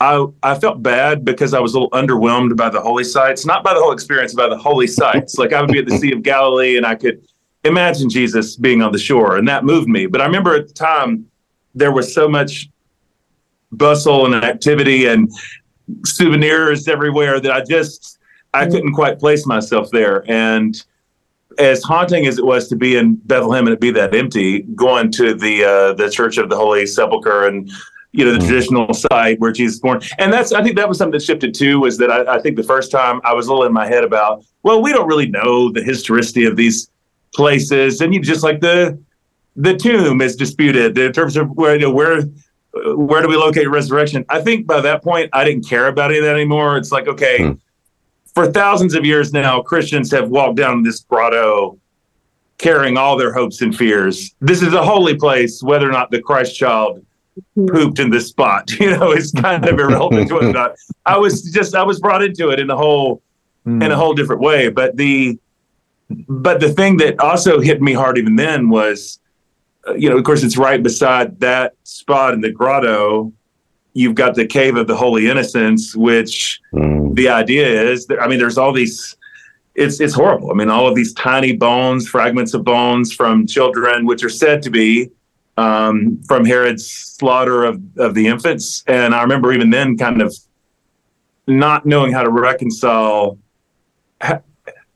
I, I felt bad because I was a little underwhelmed by the holy sites, not by the whole experience, by the holy sites. Like I would be at the Sea of Galilee and I could imagine Jesus being on the shore, and that moved me. But I remember at the time there was so much bustle and activity and souvenirs everywhere that I just I couldn't quite place myself there. And as haunting as it was to be in Bethlehem and it be that empty, going to the uh, the Church of the Holy Sepulchre and you know the mm. traditional site where Jesus was born, and that's I think that was something that shifted too. Was that I, I, think the first time I was a little in my head about well we don't really know the historicity of these places, and you just like the the tomb is disputed in terms of where you know, where where do we locate resurrection? I think by that point I didn't care about any of that anymore. It's like okay. Mm for thousands of years now, Christians have walked down this grotto carrying all their hopes and fears. This is a holy place, whether or not the Christ child pooped in this spot, you know, it's kind of irrelevant to or not. I was just I was brought into it in a whole mm. in a whole different way. But the but the thing that also hit me hard even then was, uh, you know, of course, it's right beside that spot in the grotto you've got the cave of the holy innocents, which mm. the idea is that, I mean, there's all these, it's, it's horrible. I mean, all of these tiny bones, fragments of bones from children, which are said to be um, from Herod's slaughter of, of the infants. And I remember even then kind of not knowing how to reconcile how,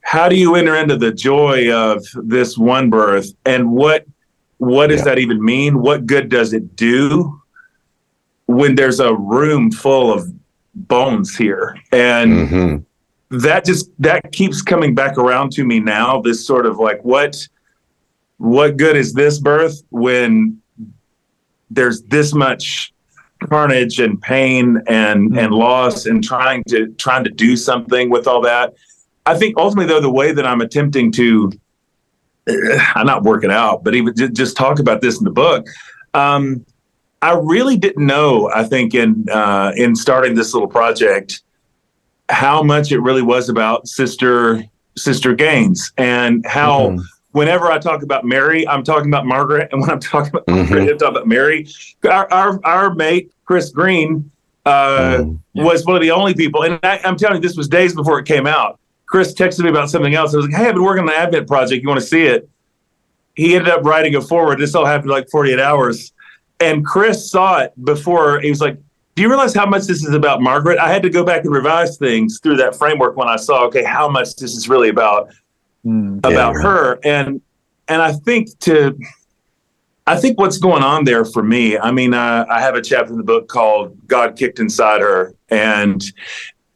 how do you enter into the joy of this one birth and what what does yeah. that even mean what good does it do when there's a room full of bones here and mm-hmm. that just that keeps coming back around to me now this sort of like what what good is this birth when there's this much carnage and pain and mm-hmm. and loss and trying to trying to do something with all that i think ultimately though the way that i'm attempting to i'm not working out but even just talk about this in the book um, I really didn't know. I think in uh, in starting this little project, how much it really was about sister sister Gaines and how. Mm-hmm. Whenever I talk about Mary, I'm talking about Margaret, and when I'm talking about mm-hmm. Margaret, I'm talking about Mary. Our our, our mate Chris Green uh, mm, yeah. was one of the only people, and I, am telling you, this was days before it came out. Chris texted me about something else. I was like, "Hey, I've been working on the Advent project. You want to see it?" He ended up writing it foreword. This all happened like 48 hours and Chris saw it before. He was like, "Do you realize how much this is about Margaret?" I had to go back and revise things through that framework when I saw, okay, how much this is really about mm, about yeah, her, and and I think to. I think what's going on there for me, I mean, uh, I have a chapter in the book called God Kicked Inside Her. And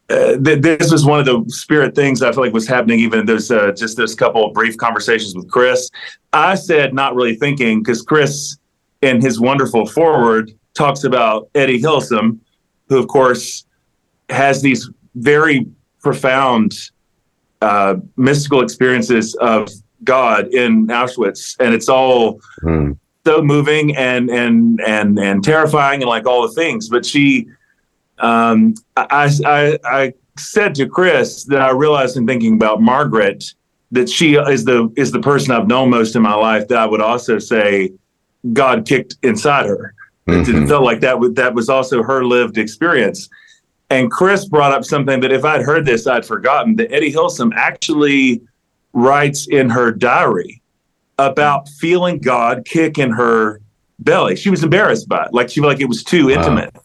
uh, th- this was one of the spirit things I feel like was happening. Even there's uh, just this couple of brief conversations with Chris. I said, not really thinking, because Chris in his wonderful foreword talks about Etty Hillesum, who of course has these very profound uh, mystical experiences of God in Auschwitz, and it's all mm. so moving and and and and terrifying, and like all the things. But she, um, I, I, I said to Chris that I realized in thinking about Margaret that she is the is the person I've known most in my life. That I would also say God kicked inside her. Mm-hmm. It felt like that that was also her lived experience. And Chris brought up something that if I'd heard this, I'd forgotten that Etty Hillesum actually writes in her diary about feeling God kick in her belly. She was embarrassed by it, like she felt like it was too intimate, wow.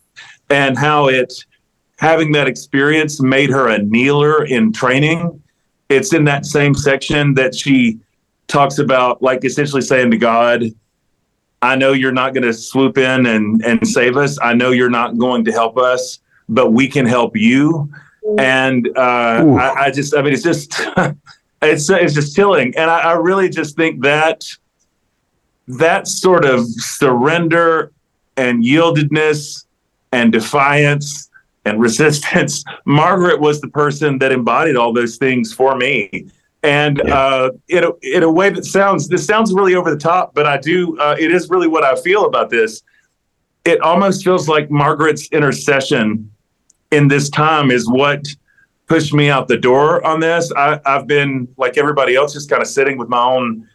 and how it having that experience made her a kneeler in training. It's in that same section that she talks about, like essentially saying to God, I know you're not going to swoop in and, and save us. I know you're not going to help us, but we can help you. And uh, I, I, just, I mean, it's just, it's it's just chilling. And I, I really just think that that sort of surrender and yieldedness and defiance and resistance. Margaret was the person that embodied all those things for me and yeah. uh, in a in a way that sounds this sounds really over the top, but I do uh, it is really what I feel about this. It almost feels like Margaret's intercession in this time is what pushed me out the door on this. I, I've been like everybody else, just kind of sitting with my own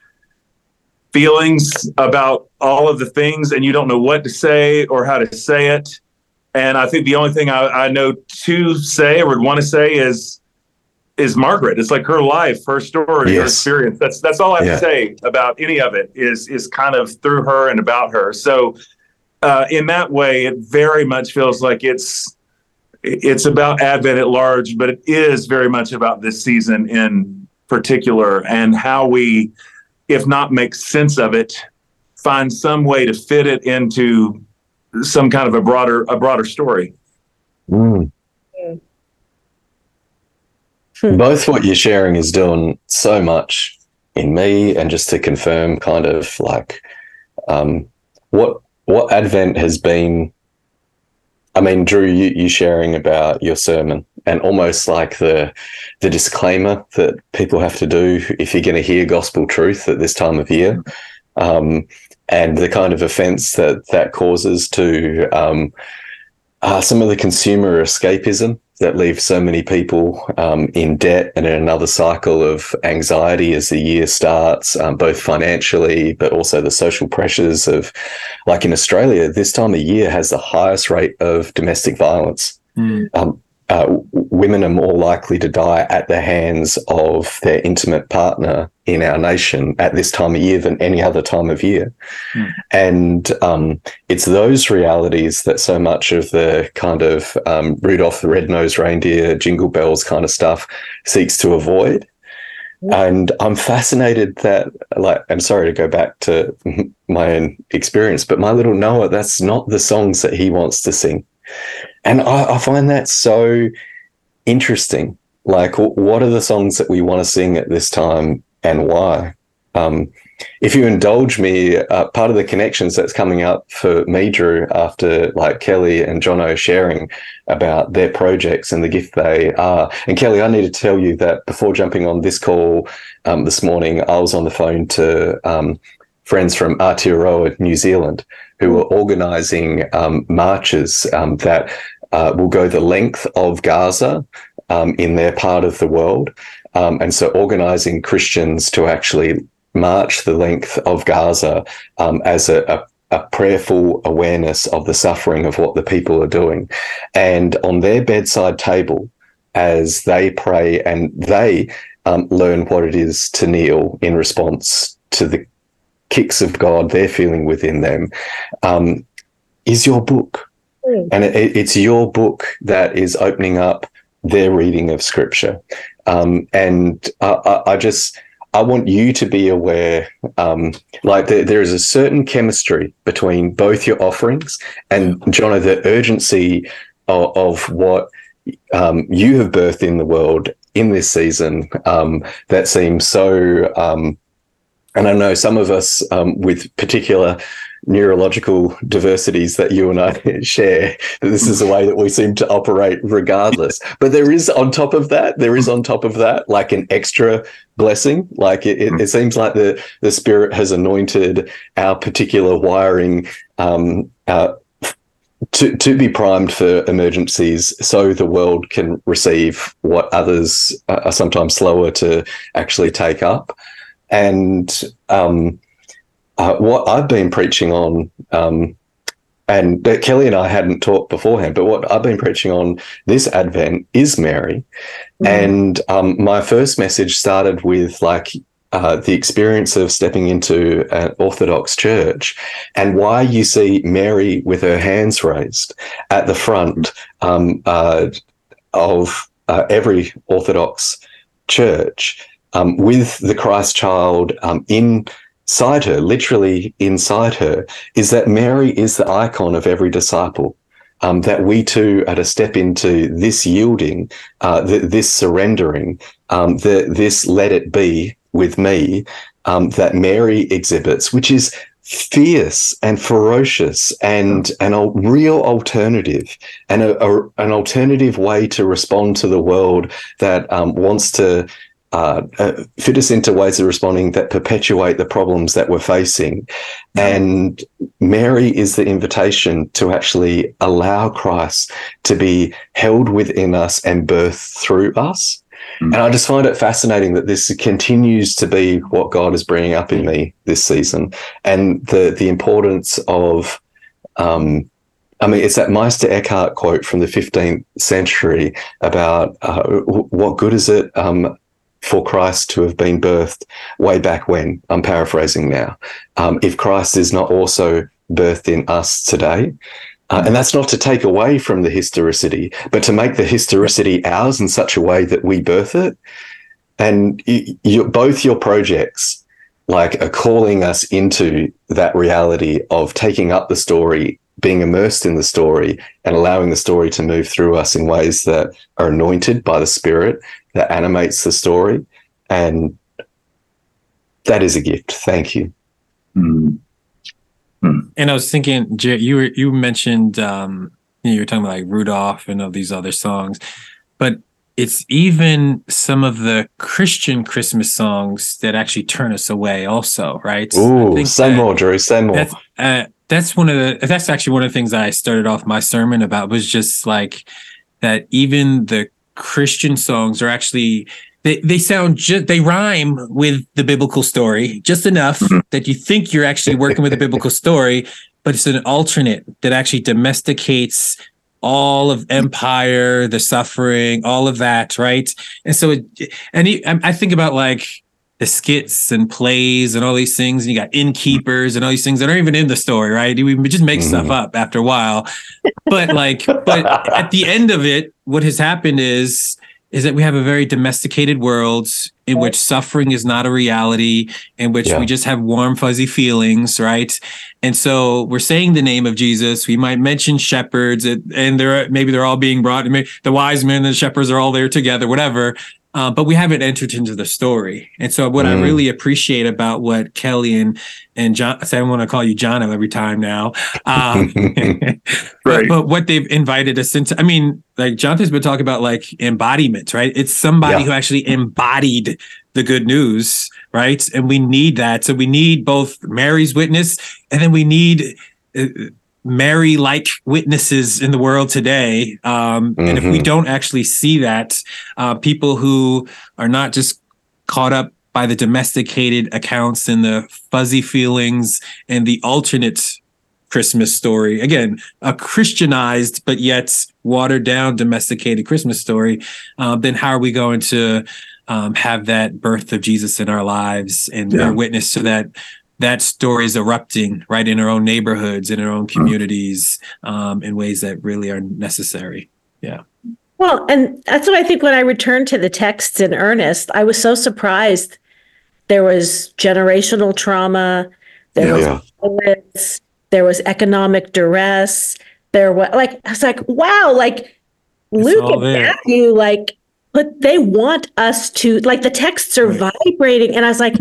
feelings about all of the things, and you don't know what to say or how to say it. And I think the only thing I, I know to say or would want to say is is Margaret. It's like her life, her story, yes. her experience. That's that's all I have yeah. to say about any of it. Is is kind of through her and about her. So uh, in that way, it very much feels like it's it's about Advent at large, but it is very much about this season in particular and how we, if not make sense of it, find some way to fit it into some kind of a broader a broader story. Mm. Hmm. Both what you're sharing is doing so much in me, and just to confirm, kind of like um, what what Advent has been. I mean, Drew, you, you sharing about your sermon and almost like the the disclaimer that people have to do if you're going to hear gospel truth at this time of year, um, and the kind of offence that that causes to um, uh, some of the consumer escapism that leaves so many people um, in debt and in another cycle of anxiety as the year starts, um, both financially, but also the social pressures of, like in Australia, this time of year has the highest rate of domestic violence. Mm. Um, uh, women are more likely to die at the hands of their intimate partner in our nation at this time of year than any other time of year. Hmm. And um, it's those realities that so much of the kind of um, Rudolph the Red-Nosed Reindeer, Jingle Bells kind of stuff seeks to avoid. And I'm fascinated that, like, I'm sorry to go back to my own experience, but my little Noah, that's not the songs that he wants to sing. And I, I find that so interesting. Like, what are the songs that we want to sing at this time and why? Um, if you indulge me, uh, part of the connections that's coming up for me, Drew, after like Kelley and Jono sharing about their projects and the gift they are. And Kelley, I need to tell you that before jumping on this call um, this morning, I was on the phone to um, friends from Aotearoa, New Zealand, who were organising um, marches um, that uh, will go the length of Gaza um, in their part of the world. Um, and so organising Christians to actually march the length of Gaza um, as a, a a prayerful awareness of the suffering of what the people are doing. And on their bedside table, as they pray and they um, learn what it is to kneel in response to the kicks of God they're feeling within them, um, is your book. And it, it's your book that is opening up their reading of scripture. Um, and I, I, I just, I want you to be aware, um, like there, there is a certain chemistry between both your offerings and Jono, the urgency of, of what um, you have birthed in the world in this season um, that seems so. Um, and I know some of us um, with particular neurological diversities that you and I share, this is the way that we seem to operate regardless. But there is on top of that, there is on top of that like an extra blessing. Like it, it, it seems like the, the spirit has anointed our particular wiring um, uh, to, to be primed for emergencies so the world can receive what others are sometimes slower to actually take up. And um, uh, what I've been preaching on, um, and that Kelley and I hadn't talked beforehand, but what I've been preaching on this Advent is Mary. And um, my first message started with like uh, the experience of stepping into an Orthodox church and why you see Mary with her hands raised at the front um, uh, of uh, every Orthodox church um, with the Christ child um, inside her, literally inside her, is that Mary is the icon of every disciple. Um, that we too are to step into this yielding, uh, th- this surrendering, um, the, this let it be with me um, that Mary exhibits, which is fierce and ferocious and an al- real alternative and a, a- an alternative way to respond to the world that um, wants to uh, uh, fit us into ways of responding that perpetuate the problems that we're facing. And Mary is the invitation to actually allow Christ to be held within us and birthed through us. Mm. And I just find it fascinating that this continues to be what God is bringing up in me this season, and the the importance of, um, I mean, it's that Meister Eckhart quote from the 15th century about uh, what good is it um, for Christ to have been birthed way back when? I'm paraphrasing now. Um, if Christ is not also birthed in us today, uh, and that's not to take away from the historicity, but to make the historicity ours in such a way that we birth it. and you, you, both your projects like are calling us into that reality of taking up the story being immersed in the story and allowing the story to move through us in ways that are anointed by the spirit that animates the story and that is a gift thank you Mm. And I was thinking, Jer- you were you mentioned um, you, were talking about like Rudolph and all these other songs, but it's even some of the Christian Christmas songs that actually turn us away, also, right? Ooh, say that- more, Drew. Say more. That's uh, that's one of the that's actually one of the things I started off my sermon about was just like that even the Christian songs are actually they, they sound just they rhyme with the biblical story just enough mm-hmm. that you think you're actually working with a biblical story, but it's an alternate that actually domesticates all of empire, the suffering, all of that, right? And so, it, and I think about like the skits and plays and all these things, and you got innkeepers and all these things that aren't even in the story, right? We just make stuff Mhm. up after a while. But like, but at the end of it, what has happened is is that we have a very domesticated world in which suffering is not a reality, in which Yeah. we just have warm, fuzzy feelings, right? And so we're saying the name of Jesus. We might mention shepherds, and, and they're maybe they're all being brought. The wise men and the shepherds are all there together, whatever. Uh, but we haven't entered into the story. And so, what I Mm. really appreciate about what Kelley and and John, I say I want to call you Jono every time now. Um, Right. but what they've invited us into, I mean, like Jonathan's been talking about like embodiment, right? It's somebody Yeah. who actually embodied the good news, right? And we need that. So we need both Mary's witness and then we need uh, Mary like witnesses in the world today. Um, And if we Mhm. don't actually see that, uh, people who are not just caught up by the domesticated accounts and the fuzzy feelings and the alternate Christmas story. Again, a Christianized but yet watered down domesticated Christmas story. Um, then how are we going to um, have that birth of Jesus in our lives and Yeah. bear witness to that? That story is erupting right in our own neighborhoods, in our own communities, um, in ways that really are necessary. Yeah. Well, and that's what I think when I returned to the texts in earnest, I was so surprised. There was generational trauma, there was yeah. violence, there was economic duress, there was like I was like, wow, like Luke all and there. Matthew, like, but they want us to like the texts are Right. vibrating. And I was like,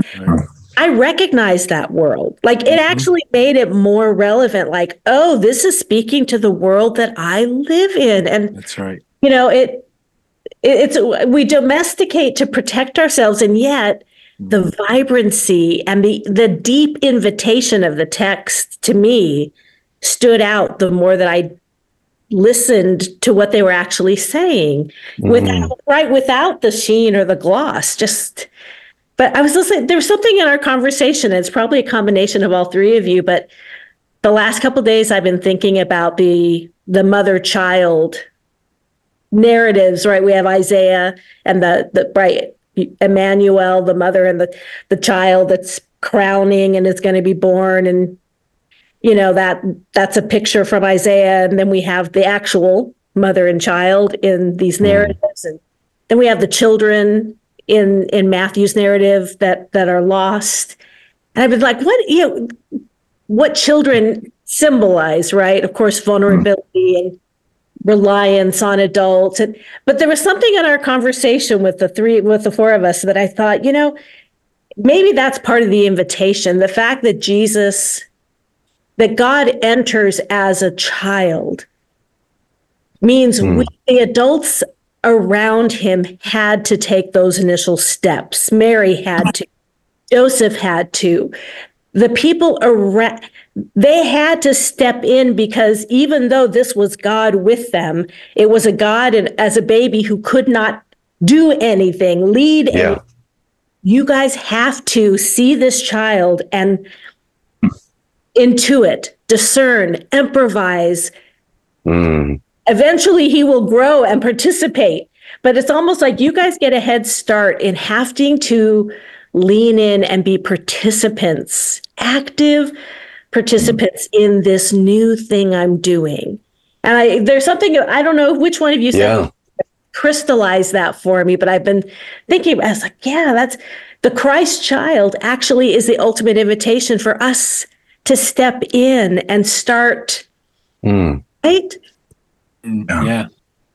I recognize that world. Like it Mhm. actually made it more relevant. Like, oh, this is speaking to the world that I live in. And That's right. you know it, it it's we domesticate to protect ourselves and yet the vibrancy and the the deep invitation of the text to me stood out the more that i listened to what they were actually saying Mhm. without right without the sheen or the gloss just but i was listening there was something in our conversation it's probably a combination of all three of you but the last couple of days i've been thinking about the the mother child narratives right? We have isaiah and the the right emmanuel the mother and the the child that's crowning and is going to be born and you know that that's a picture from isaiah. And then we have the actual mother and child in these hmm. narratives and then we have the children in in matthew's narrative that that are lost. And i've been like what you know what children symbolize right? Of course vulnerability and reliance on adults. And but there was something in our conversation with the three with the four of us that i thought you know maybe that's part of the invitation the fact that jesus that god enters as a child means Hmm. we the adults around him had to take those initial steps mary had to joseph had to the people around they had to step in because even though this was God with them, it was a God and as a baby who could not do anything, lead. Yeah. anything. You guys have to see this child and intuit, discern, improvise. Mm. Eventually, he will grow and participate. But it's almost like you guys get a head start in having to lean in and be participants, active participants in this new thing I'm doing. And I, there's something I don't know which one of you said Yeah. crystallized that for me, but I've been thinking, I was like, yeah, that's the Christ child actually is the ultimate invitation for us to step in and start, Mm. right? Yeah.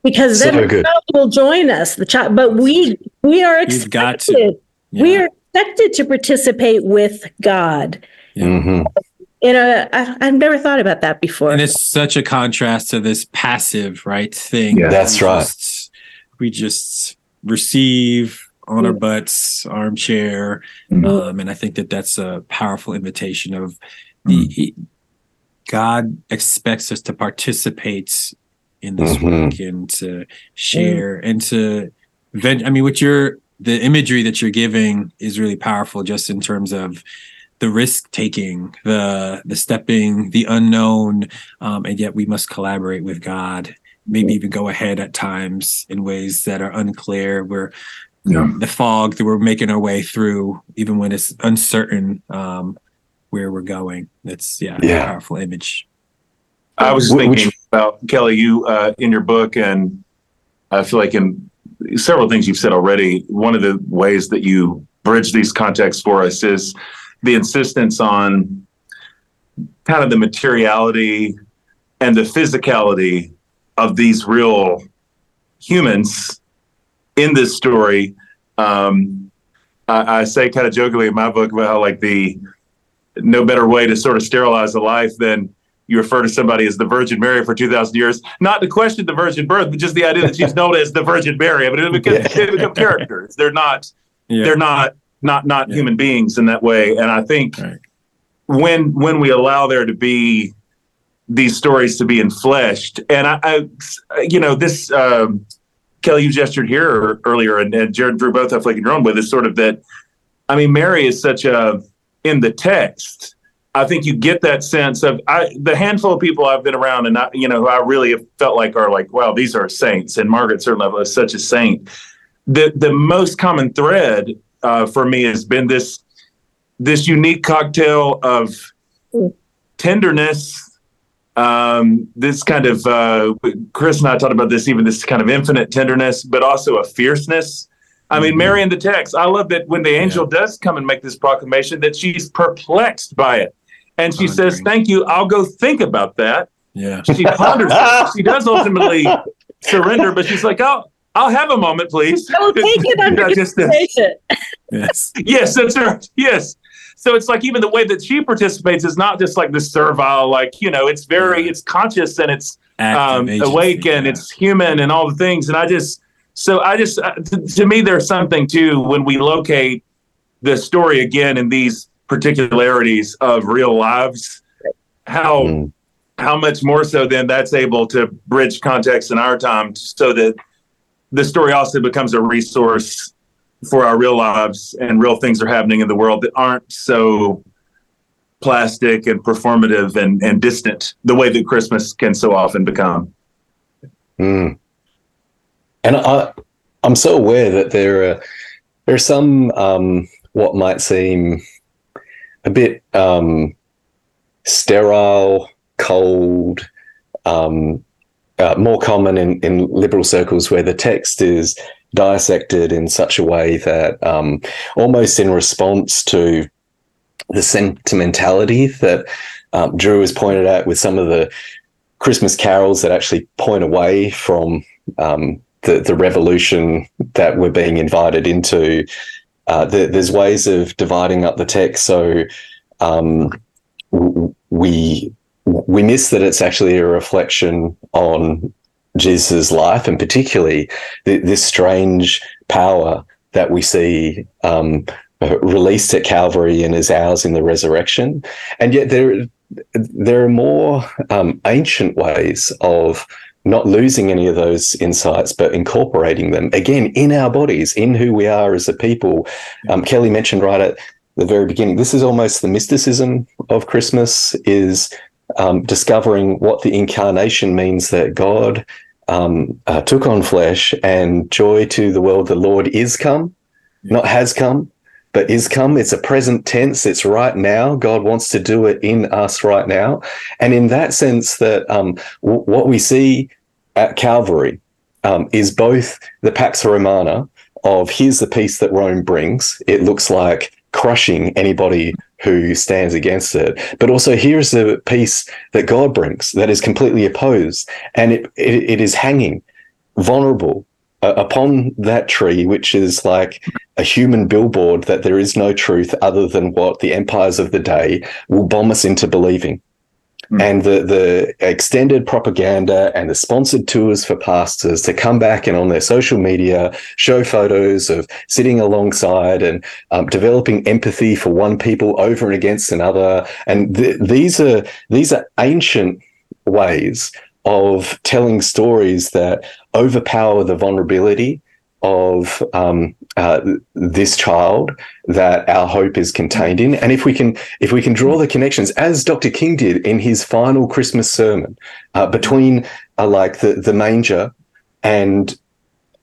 Because So then the child will join us. The child, but we we are You've got expected. to. We are expected to participate with God. Mhm. You know, I, I've never thought about that before. And it's such a contrast to this passive, right thing. Yeah. That's We right. just- we just receive on our butts, armchair, Mhm. um, and I think that that's a powerful invitation of the he- God expects us to participate in this Mhm. work and to share and to vent. I mean, what you're the imagery that you're giving is really powerful, just in terms of the risk taking, the the stepping, the unknown, um, and yet we must collaborate with God. Maybe even go ahead at times in ways that are unclear. Where Yeah. the fog that we're making our way through, even when it's uncertain um, where we're going. That's yeah, Yeah. a powerful image. I was thinking which- about Kelley, you uh, in your book, and I feel like in several things you've said already. One of the ways that you bridge these contexts for us is the insistence on kind of the materiality and the physicality of these real humans in this story. Um, I, I say kind of jokingly in my book about how like the no better way to sort of sterilize a life than you refer to somebody as the Virgin Mary for 2,000 years, not to question the virgin birth, but just the idea that she's known as the Virgin Mary. I mean, it become, Yeah. they become characters. They're not, Yeah. they're not, not, not Yeah. human beings in that way. And I think Right. when, when we allow there to be these stories to be enfleshed, and I, I you know, this, um, Kelley, you gestured here earlier, and, and Jarrod and Drew both have flaking your own with is sort of that. I mean, Mary is such a in the text. I think you get that sense of I, the handful of people I've been around, and I, you know, who I really have felt like are like, wow, these are saints. And Margaret certainly is such a saint. The the most common thread uh, for me has been this this unique cocktail of tenderness, um, this kind of uh, Chris and I talked about this, even this kind of infinite tenderness, but also a fierceness. I mean, Mhm. Mary in the text. I love that when the angel does come and make this proclamation, that she's perplexed by it, and she says, Pondering. "Thank you. I'll go think about that." Yeah. She ponders. it. She does ultimately surrender, but she's like, "I'll, I'll have a moment, please." I will take it under Not just this. consideration. Yes. Yes, that's right. Yes. So it's like even the way that she participates is not just like the servile, like you know, it's very, it's conscious and it's um, awake agency, and yeah. it's human and all the things. And I just, so I just, uh, to, to me, there's something too when we locate the story again in these particularities of real lives, how Mm. how much more so then that's able to bridge context in our time so that the story also becomes a resource for our real lives and real things are happening in the world that aren't so plastic and performative and, and distant the way that Christmas can so often become. Mm. And I, I'm so aware that there are there are some um, what might seem a bit um, sterile, cold, um, uh, more common in, in liberal circles where the text is dissected in such a way that um, almost in response to the sentimentality that um, Drew has pointed out with some of the Christmas carols that actually point away from um, the the revolution that we're being invited into. Uh, the, there's ways of dividing up the text so um, we we miss that it's actually a reflection on Jesus' life and particularly th- this strange power that we see um, released at Calvary and is ours in the resurrection. And yet there there are more um, ancient ways of not losing any of those insights, but incorporating them again in our bodies, in who we are as a people. Um, Kelley mentioned right at the very beginning, this is almost the mysticism of Christmas is um, discovering what the incarnation means that God um, uh, took on flesh and joy to the world. The Lord is come, not has come but is come. It's a present tense. It's right now. God wants to do it in us right now. And in that sense, that um, w- what we see at Calvary um, is both the Pax Romana of here's the peace that Rome brings. It looks like crushing anybody who stands against it, but also here's the peace that God brings that is completely opposed, and it it, it is hanging vulnerable uh, upon that tree, which is like a human billboard that there is no truth other than what the empires of the day will bomb us into believing. Mm. And the, the extended propaganda and the sponsored tours for pastors to come back and on their social media show photos of sitting alongside and um, developing empathy for one people over and against another. And th- these are these are ancient ways of telling stories that overpower the vulnerability of um, uh, this child that our hope is contained in and if we can if we can draw the connections as dr king did in his final christmas sermon uh, between uh, like the the manger and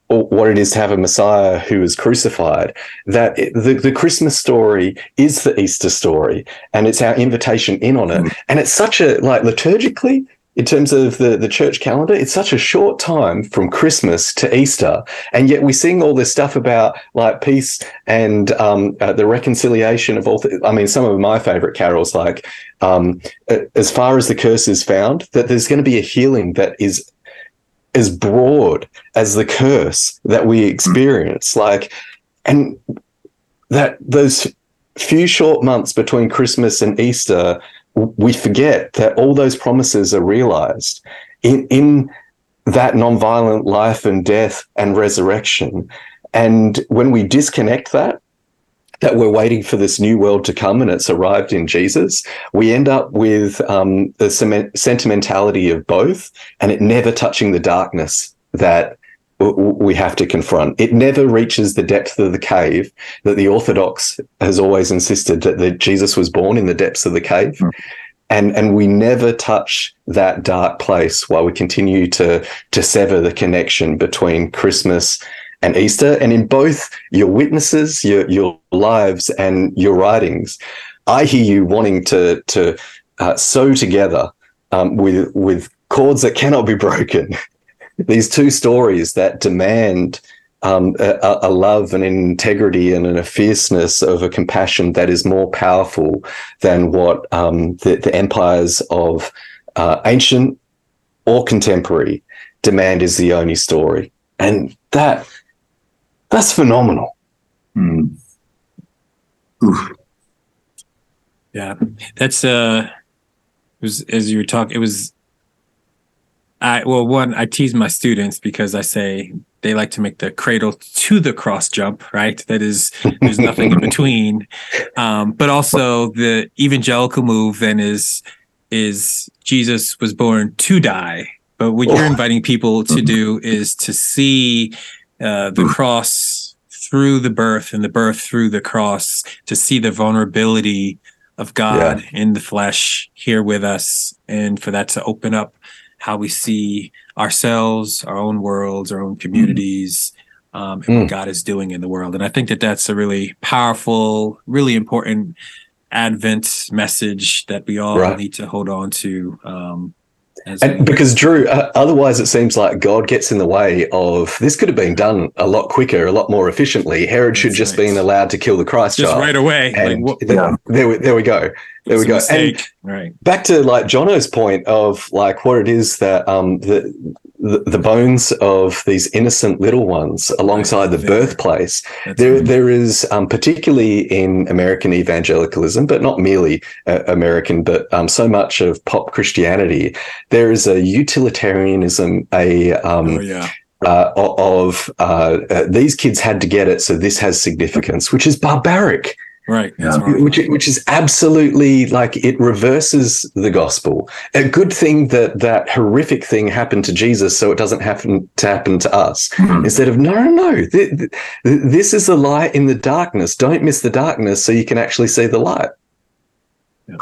what it is to have a messiah who is crucified that the, the christmas story is the easter story and it's our invitation in on it mm. and it's such a like liturgically in terms of the, the church calendar, it's such a short time from Christmas to Easter. And yet we sing all this stuff about like peace and um, uh, the reconciliation of all. Th- I mean, some of my favorite carols, like um, as far as the curse is found, that there's going to be a healing that is as broad as the curse that we experience. Like, and that those few short months between Christmas and Easter we forget that all those promises are realized in, in that nonviolent life and death and resurrection. And when we disconnect that, that we're waiting for this new world to come and it's arrived in Jesus, we end up with um, the sentimentality of both and it never touching the darkness that we have to confront. It never reaches the depth of the cave that the Orthodox has always insisted that, that Jesus was born in the depths of the cave. Mm. And, and we never touch that dark place while we continue to, to sever the connection between Christmas and Easter. And in both your witnesses, your, your lives, and your writings, I hear you wanting to, to uh, sew together um, with, with cords that cannot be broken these two stories that demand um, a, a, love and an integrity and a fierceness of a compassion that is more powerful than what um, the, the, empires of uh, ancient or contemporary demand is the only story. And that that's phenomenal. Mm. Yeah, that's uh, it was as you were talking. It was I well, one, I tease my students because I say they like to make the cradle to the cross jump, right? That is, there's nothing in between. Um, but also the evangelical move then is is Jesus was born to die. But what you're oh. inviting people to do is to see uh, the cross through the birth and the birth through the cross, to see the vulnerability of God yeah. in the flesh here with us, and for that to open up how we see ourselves, our own worlds, our own communities, um, and mm. what God is doing in the world. And I think that that's a really powerful, really important Advent message that we all right. need to hold on to. Um, and because Drew, uh, otherwise it seems like God gets in the way of this. Could have been done a lot quicker, a lot more efficiently. Herod should just right. been allowed to kill the Christ just child right away. And like, there, there, we, there we go. There we go. And right. back to like Jono's point of like what it is that um the the, the bones of these innocent little ones alongside the birthplace. That's there, there is um, particularly in American evangelicalism, but not merely uh, American, but um, so much of pop Christianity. There is a utilitarianism, a um, oh, yeah. uh, of uh, uh, these kids had to get it, so this has significance, which is barbaric. Right. Yeah. Which which is absolutely like it reverses the gospel. A good thing that that horrific thing happened to Jesus, so it doesn't happen to happen to us. Mm-hmm. Instead of no, no, no, th- th- this is the light in the darkness. Don't miss the darkness, so you can actually see the light. Yeah.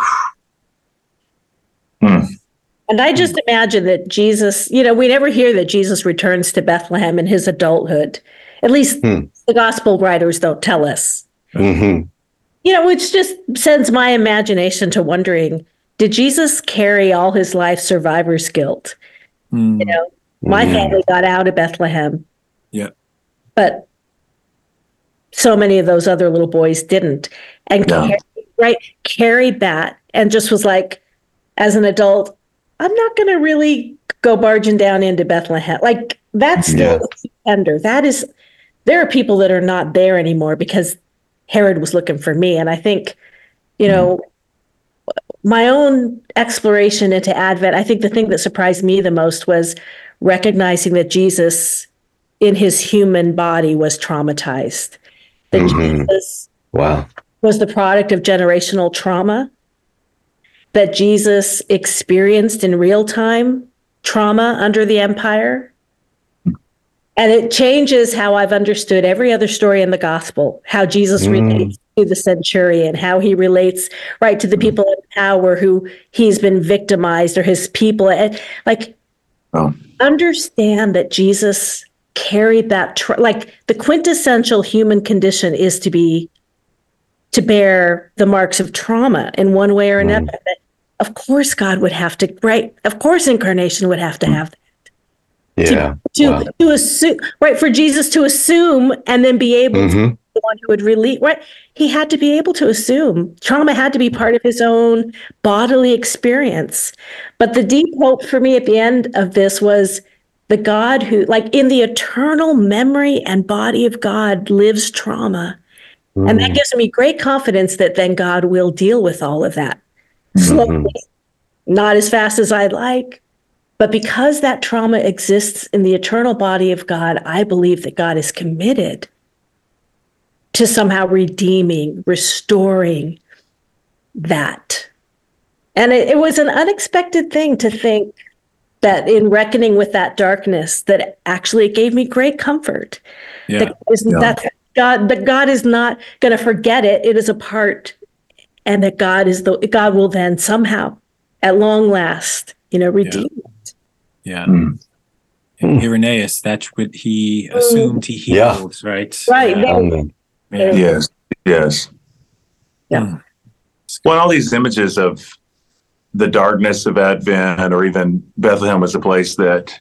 Hmm. And I just imagine that Jesus, you know, we never hear that Jesus returns to Bethlehem in his adulthood. At least hmm. the gospel writers don't tell us. Mm-hmm you know, which just sends my imagination to wondering did Jesus carry all his life survivor's guilt? Mm. You know, My Mm. family got out of Bethlehem. Yeah. But so many of those other little boys didn't. And Yeah. carried, right carried that and just was like, as an adult, I'm not gonna really go barging down into Bethlehem. Like that's still tender. That is there are people that are not there anymore because Herod was looking for me. And I think, you know, my own exploration into Advent, I think the thing that surprised me the most was recognizing that Jesus in his human body was traumatized. That Mhm. Jesus Wow. was the product of generational trauma, that Jesus experienced in real time trauma under the empire. And it changes how I've understood every other story in the gospel, how Jesus Mm. relates to the centurion, how he relates right to the mm. people in power who he's been victimized or his people. And like, Oh. understand that Jesus carried that, tra- like, the quintessential human condition is to be to bear the marks of trauma in one way or mm. another. That of course, God would have to, right? Of course, incarnation would have to mm. have Yeah. to Wow. to assume, right? For Jesus to assume and then be able to Mhm. be the one who would release, right? He had to be able to assume. Trauma had to be part of his own bodily experience. But the deep hope for me at the end of this was the God who, like, in the eternal memory and body of God lives trauma. And that gives me great confidence that then God will deal with all of that slowly, not as fast as I'd like. But because that trauma exists in the eternal body of God, I believe that God is committed to somehow redeeming, restoring that. And it, it was an unexpected thing to think that in reckoning with that darkness, that actually it gave me great comfort Yeah. that is Yeah. that God that God is not going to forget it. It is a part, and that God is the God will then somehow, at long last, you know, redeemed. it. Yeah. Mm. And Irenaeus, that's what he assumed he Yeah. healed, right? Right. Yeah. Amen. Yeah. Yes. Yes. Yeah. Well, all these images of the darkness of Advent, or even Bethlehem was a place that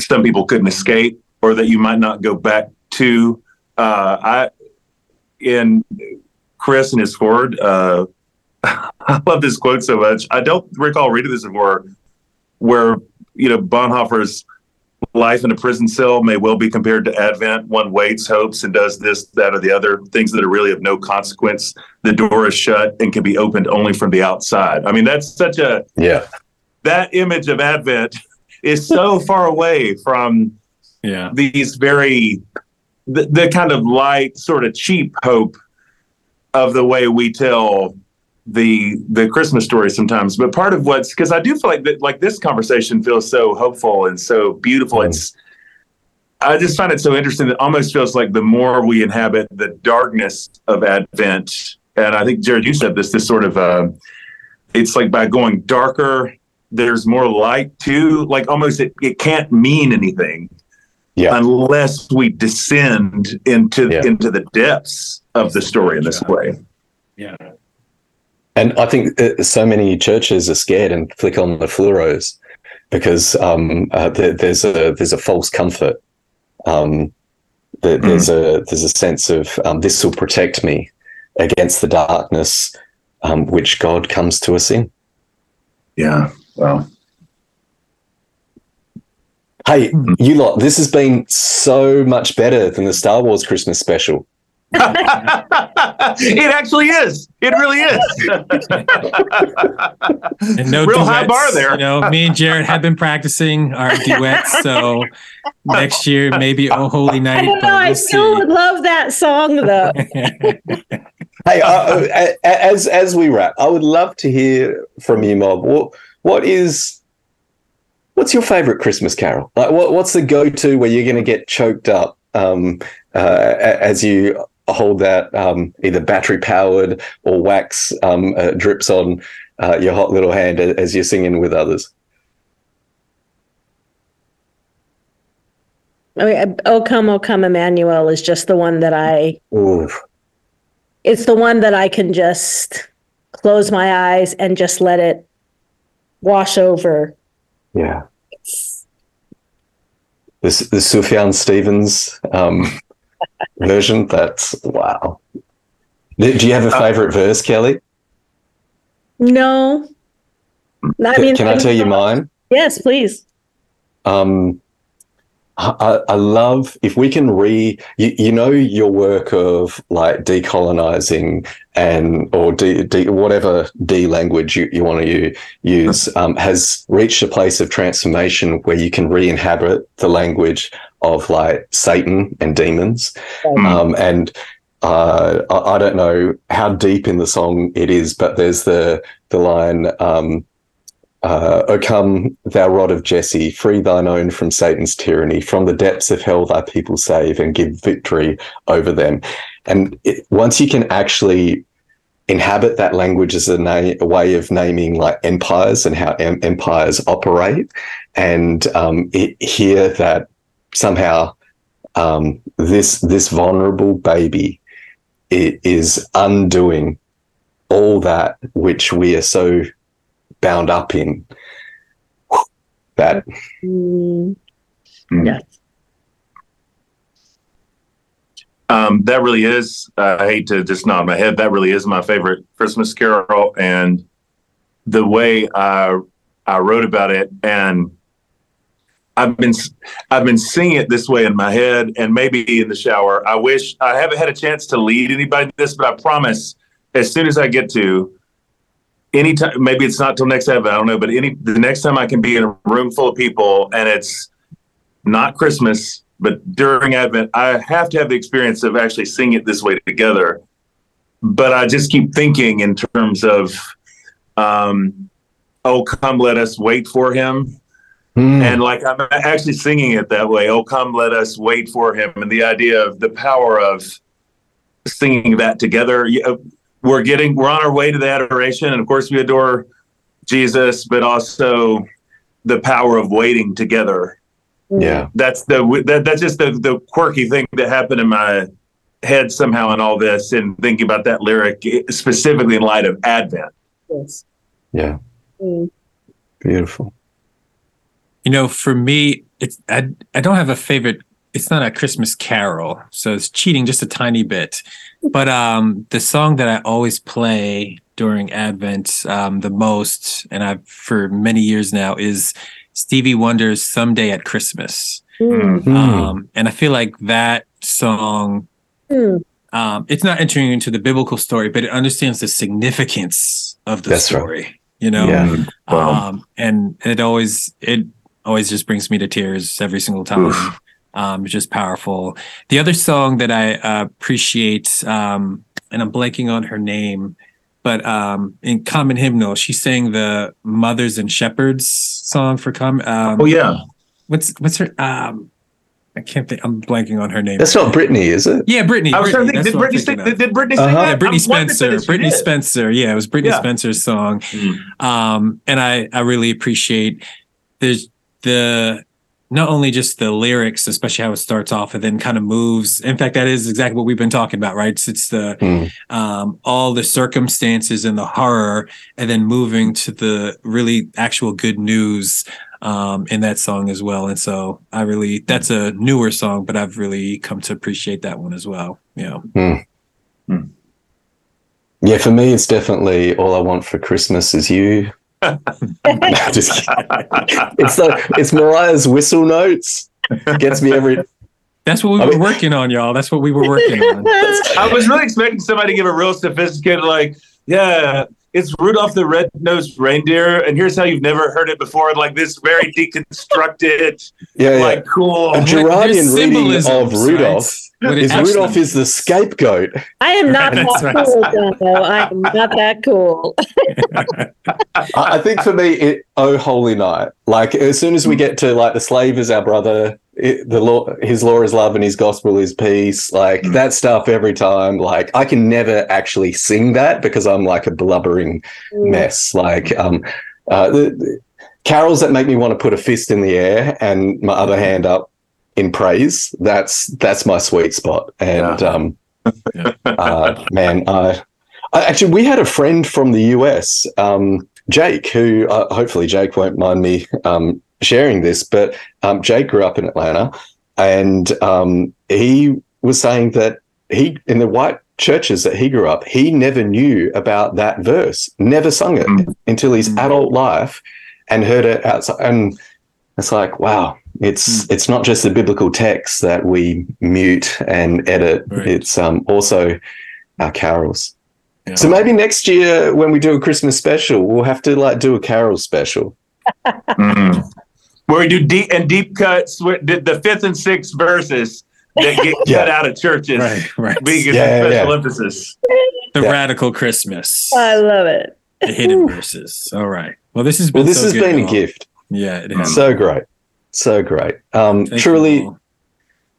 some people couldn't escape, or that you might not go back to. Uh, I, in Chris and his foreword, uh, I love this quote so much. I don't recall reading this before, where you know Bonhoeffer's life in a prison cell may well be compared to Advent. One waits, hopes, and does this, that, or the other things that are really of no consequence. The door is shut and can be opened only from the outside. I mean, that's such a Yeah. that image of Advent is so far away from Yeah. these very the, the kind of light, sort of cheap hope of the way we tell the the Christmas story sometimes. But part of what's because I do feel like that like this conversation feels so hopeful and so beautiful. Mm. It's I just find it so interesting. It almost feels like the more we inhabit the darkness of Advent, and I think Jarrod, you said this. This sort of uh, it's like by going darker, there's more light too. Like almost it, it can't mean anything Yeah. unless we descend into Yeah. into the depths of the story in this way. Yeah. And I think uh, so many churches are scared and flick on the fluoros because um, uh, there, there's a there's a false comfort. Um, there, there's a there's a sense of um, this will protect me against the darkness um, which God comes to us in. Yeah. Well. Hey, you lot, this has been so much better than the Star Wars Christmas special. it actually is. It really is. And no Real high bar there. You know, me and Jarrod have been practicing our duets. So next year, maybe Oh Holy Night. I don't know. I we'll still see. would love that song though. Hey, uh, uh, as as we wrap, I would love to hear from you, Mob. What what is what's your favorite Christmas carol? Like, what what's the go to where you're going to get choked up um, uh, as you hold that um, either battery powered or wax um, uh, drips on uh, your hot little hand as you're singing with others? I mean, "O Come, O Come, Emmanuel" is just the one that I. Ooh, It's the one that I can just close my eyes and just let it wash over. yeah, It's the, the Sufjan Stevens um, version. That's wow. Do you have a Uh, favorite verse, Kelley? No. I Can, mean, can I tell you mine? Yes, please. Um, I, I love if we can re you, you know your work of like decolonizing and or de, de, whatever D language you, you want to use um, has reached a place of transformation where you can re-inhabit the language of like Satan and demons Mm. um, and uh, I, I don't know how deep in the song it is but there's the the line um, uh, O come, thou rod of Jesse, free thine own from Satan's tyranny. From the depths of hell, thy people save and give victory over them. And it, once you can actually inhabit that language as a, na- a way of naming like empires and how em- empires operate, and um, it, hear that somehow um, this this vulnerable baby is undoing all that which we are so bound up in that Mm. Yes. Um, that really is. Uh, I hate to just nod my head. That really is my favorite Christmas carol, and the way I I wrote about it, and I've been I've been singing it this way in my head, and maybe in the shower. I wish I haven't had a chance to lead anybody this, but I promise, as soon as I get to anytime, maybe it's not till next Advent. I don't know, but any the next time I can be in a room full of people, and it's not Christmas, but during Advent, I have to have the experience of actually seeing it this way together. But I just keep thinking in terms of, um, oh, come, let us wait for him. Mm. And like I'm actually singing it that way. Oh, come, let us wait for him. And the idea of the power of singing that together. You We're getting, we're on our way to the adoration. And of course, we adore Jesus, but also the power of waiting together yeah that's the that, that's just the the quirky thing that happened in my head somehow in all this and thinking about that lyric specifically in light of advent Yes. yeah Mm. beautiful You know, for me, it's I I don't have a favorite. It's not a Christmas carol, so it's cheating just a tiny bit. But um, the song that I always play during Advent um, the most, and I've for many years now, is Stevie Wonder's "Someday at Christmas." Mm. Hmm. Um, and I feel like that song Mm. um, it's not entering into the biblical story, but it understands the significance of the That's right. story. You know, Yeah. Wow. um, and it always it always just brings me to tears every single time. Oof. Um, it's just powerful. The other song that I uh, appreciate, um, and I'm blanking on her name, but um, in Common Hymnal, she sang the Mothers and Shepherds song for Common. Um, oh yeah what's what's her? Um, I can't think. I'm blanking on her name. that's not Brittany is it yeah, Brittany. i was trying to Brittany, think did that's what I'm brittany sing did, did brittany sing Uh-huh. that Yeah, Brittany I'm wanting to say Spencer. Brittany did. Spencer. Yeah, it was Brittany Yeah. Spencer's song. Mm. Um, and I, I really appreciate there's the not only just the lyrics, especially how it starts off and then kind of moves. In fact, that is exactly what we've been talking about, right? It's, it's the Mm. um, all the circumstances and the horror, and then moving to the really actual good news um, in that song as well. And so I really that's a newer song, but I've really come to appreciate that one as well. You know. yeah for me it's definitely all I want for Christmas is you Just kidding. it's the it's Mariah's whistle notes gets me every That's what we I were mean- working on, y'all. That's what we were working on. i was really expecting somebody to give a real sophisticated like yeah it's Rudolph the Red-Nosed Reindeer, and here's how you've never heard it before. Like this very deconstructed, yeah yeah like cool. A Girardian reading of Rudolph right? What it is actually- Rudolph is the scapegoat I am not that right. cool, Jono. I am not that cool. I I think for me, it, oh holy night! Like as soon as we get to like the slave is our brother, it, the law, his law is love, and his gospel is peace. Like Mm. that stuff every time. Like I can never actually sing that because I'm like a blubbering mess. Like um, uh, the, the carols that make me want to put a fist in the air and my other hand up in praise. That's that's my sweet spot. And Yeah. um, Yeah. uh, man, I, I actually we had a friend from the US, um, Jake, who uh, hopefully Jake won't mind me um, sharing this, but um, Jake grew up in Atlanta, and um, he was saying that he in the white churches that he grew up, he never knew about that verse, never sung it Mm. until his Mm. adult life, and heard it outside. And it's like, wow, it's Mm. it's not just the biblical text that we mute and edit; Right. it's um, also our carols. Yeah. So maybe next year when we do a Christmas special, we'll have to like do a carol special. Mhm. Where we do deep and deep cuts with the, the fifth and sixth verses that get Yeah. cut out of churches. right, right. We get Yeah, yeah, special yeah. emphasis. the Yeah. radical Christmas, I love it. the hidden verses. All right. Well, this has been Well, this so has good, been a y'all. gift. Yeah, it has. So great. So great. Um, you truly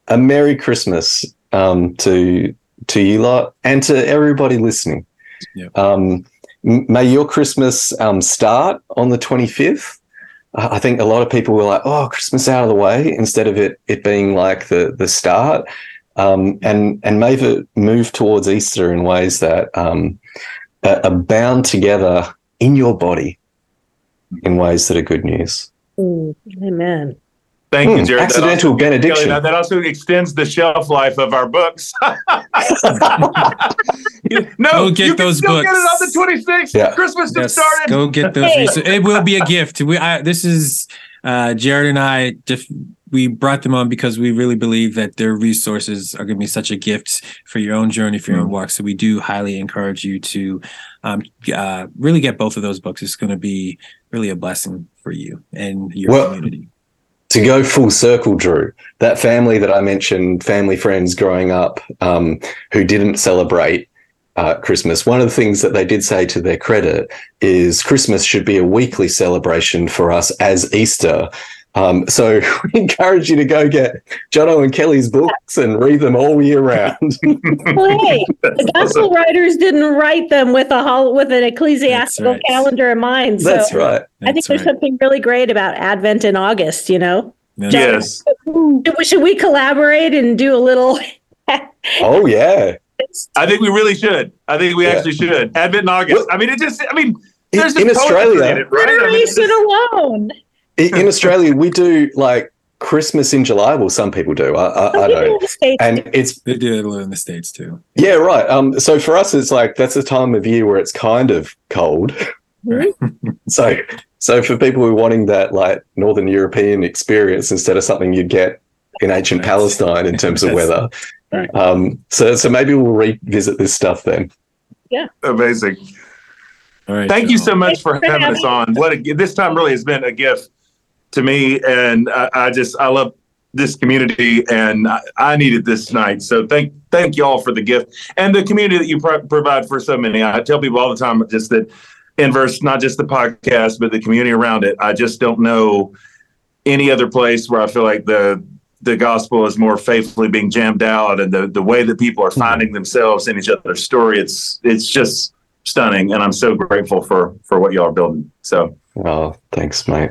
a Merry Christmas um, to to you lot and to everybody listening. Yeah. Um, may your Christmas um, start on the 25th. I I think a lot of people were like, "Oh, Christmas out of the way," instead of it it being like the the start, um, and and may it move towards Easter in ways that um, are bound together in your body in ways that are good news. Mm, amen. Thank you, Hmm, Jarrod. That accidental also- benediction. Kelley, that also extends the shelf life of our books. no, Go get you can those still get it on the 26th. Yeah. Christmas Yes, started. go get those. Hey. resources. It will be a gift. We I, this is uh, Jarrod and I. Def- we brought them on because we really believe that their resources are going to be such a gift for your own journey, for your own walk. So we do highly encourage you to um, uh, really get both of those books. It's going to be really a blessing for you and your Well, community. to go full circle, Drew, that family that I mentioned, family friends growing up um, who didn't celebrate uh, Christmas, one of the things that they did say to their credit is Christmas should be a weekly celebration for us as Easter. Um, so we encourage you to go get Jono and Kelley's books and read them all year round. Well, hey, the gospel writers didn't write them with a hol- with an ecclesiastical right. calendar in mind. So That's right. I think That's there's right. something really great about Advent in August. You know, That's Yes. should we, should we collaborate and do a little? Oh, yeah. I think we really should. I think we Yeah. actually should. Advent in August. Well- I mean, it just, I mean, there's in just poetry Australia, in it, right? I mean, it's Generation just- alone. In, in Australia, we do like Christmas in July. Well, some people do. I, I, I don't. in the States And do. it's They do it a little in the states too. Yeah, right. Um, so for us, it's like that's a time of year where it's kind of cold. Right. so, so for people who are wanting that like Northern European experience instead of something you'd get in ancient Right. Palestine in terms of weather. right. Um, so, so maybe we'll revisit this stuff then. Yeah. Amazing. All right. Thank you y'all. so much for Thanks for having us on. What a, this time really has been a gift to me, and I, I just I love this community, and I, I needed this night. So thank thank you all for the gift and the community that you pro- provide for so many. I tell people all the time just that inverse, not just the podcast, but the community around it. I just don't know any other place where I feel like the the gospel is more faithfully being jammed out, and the the way that people are finding themselves in each other's story. It's it's just stunning, and I'm so grateful for for what y'all are building. So Oh, thanks, mate.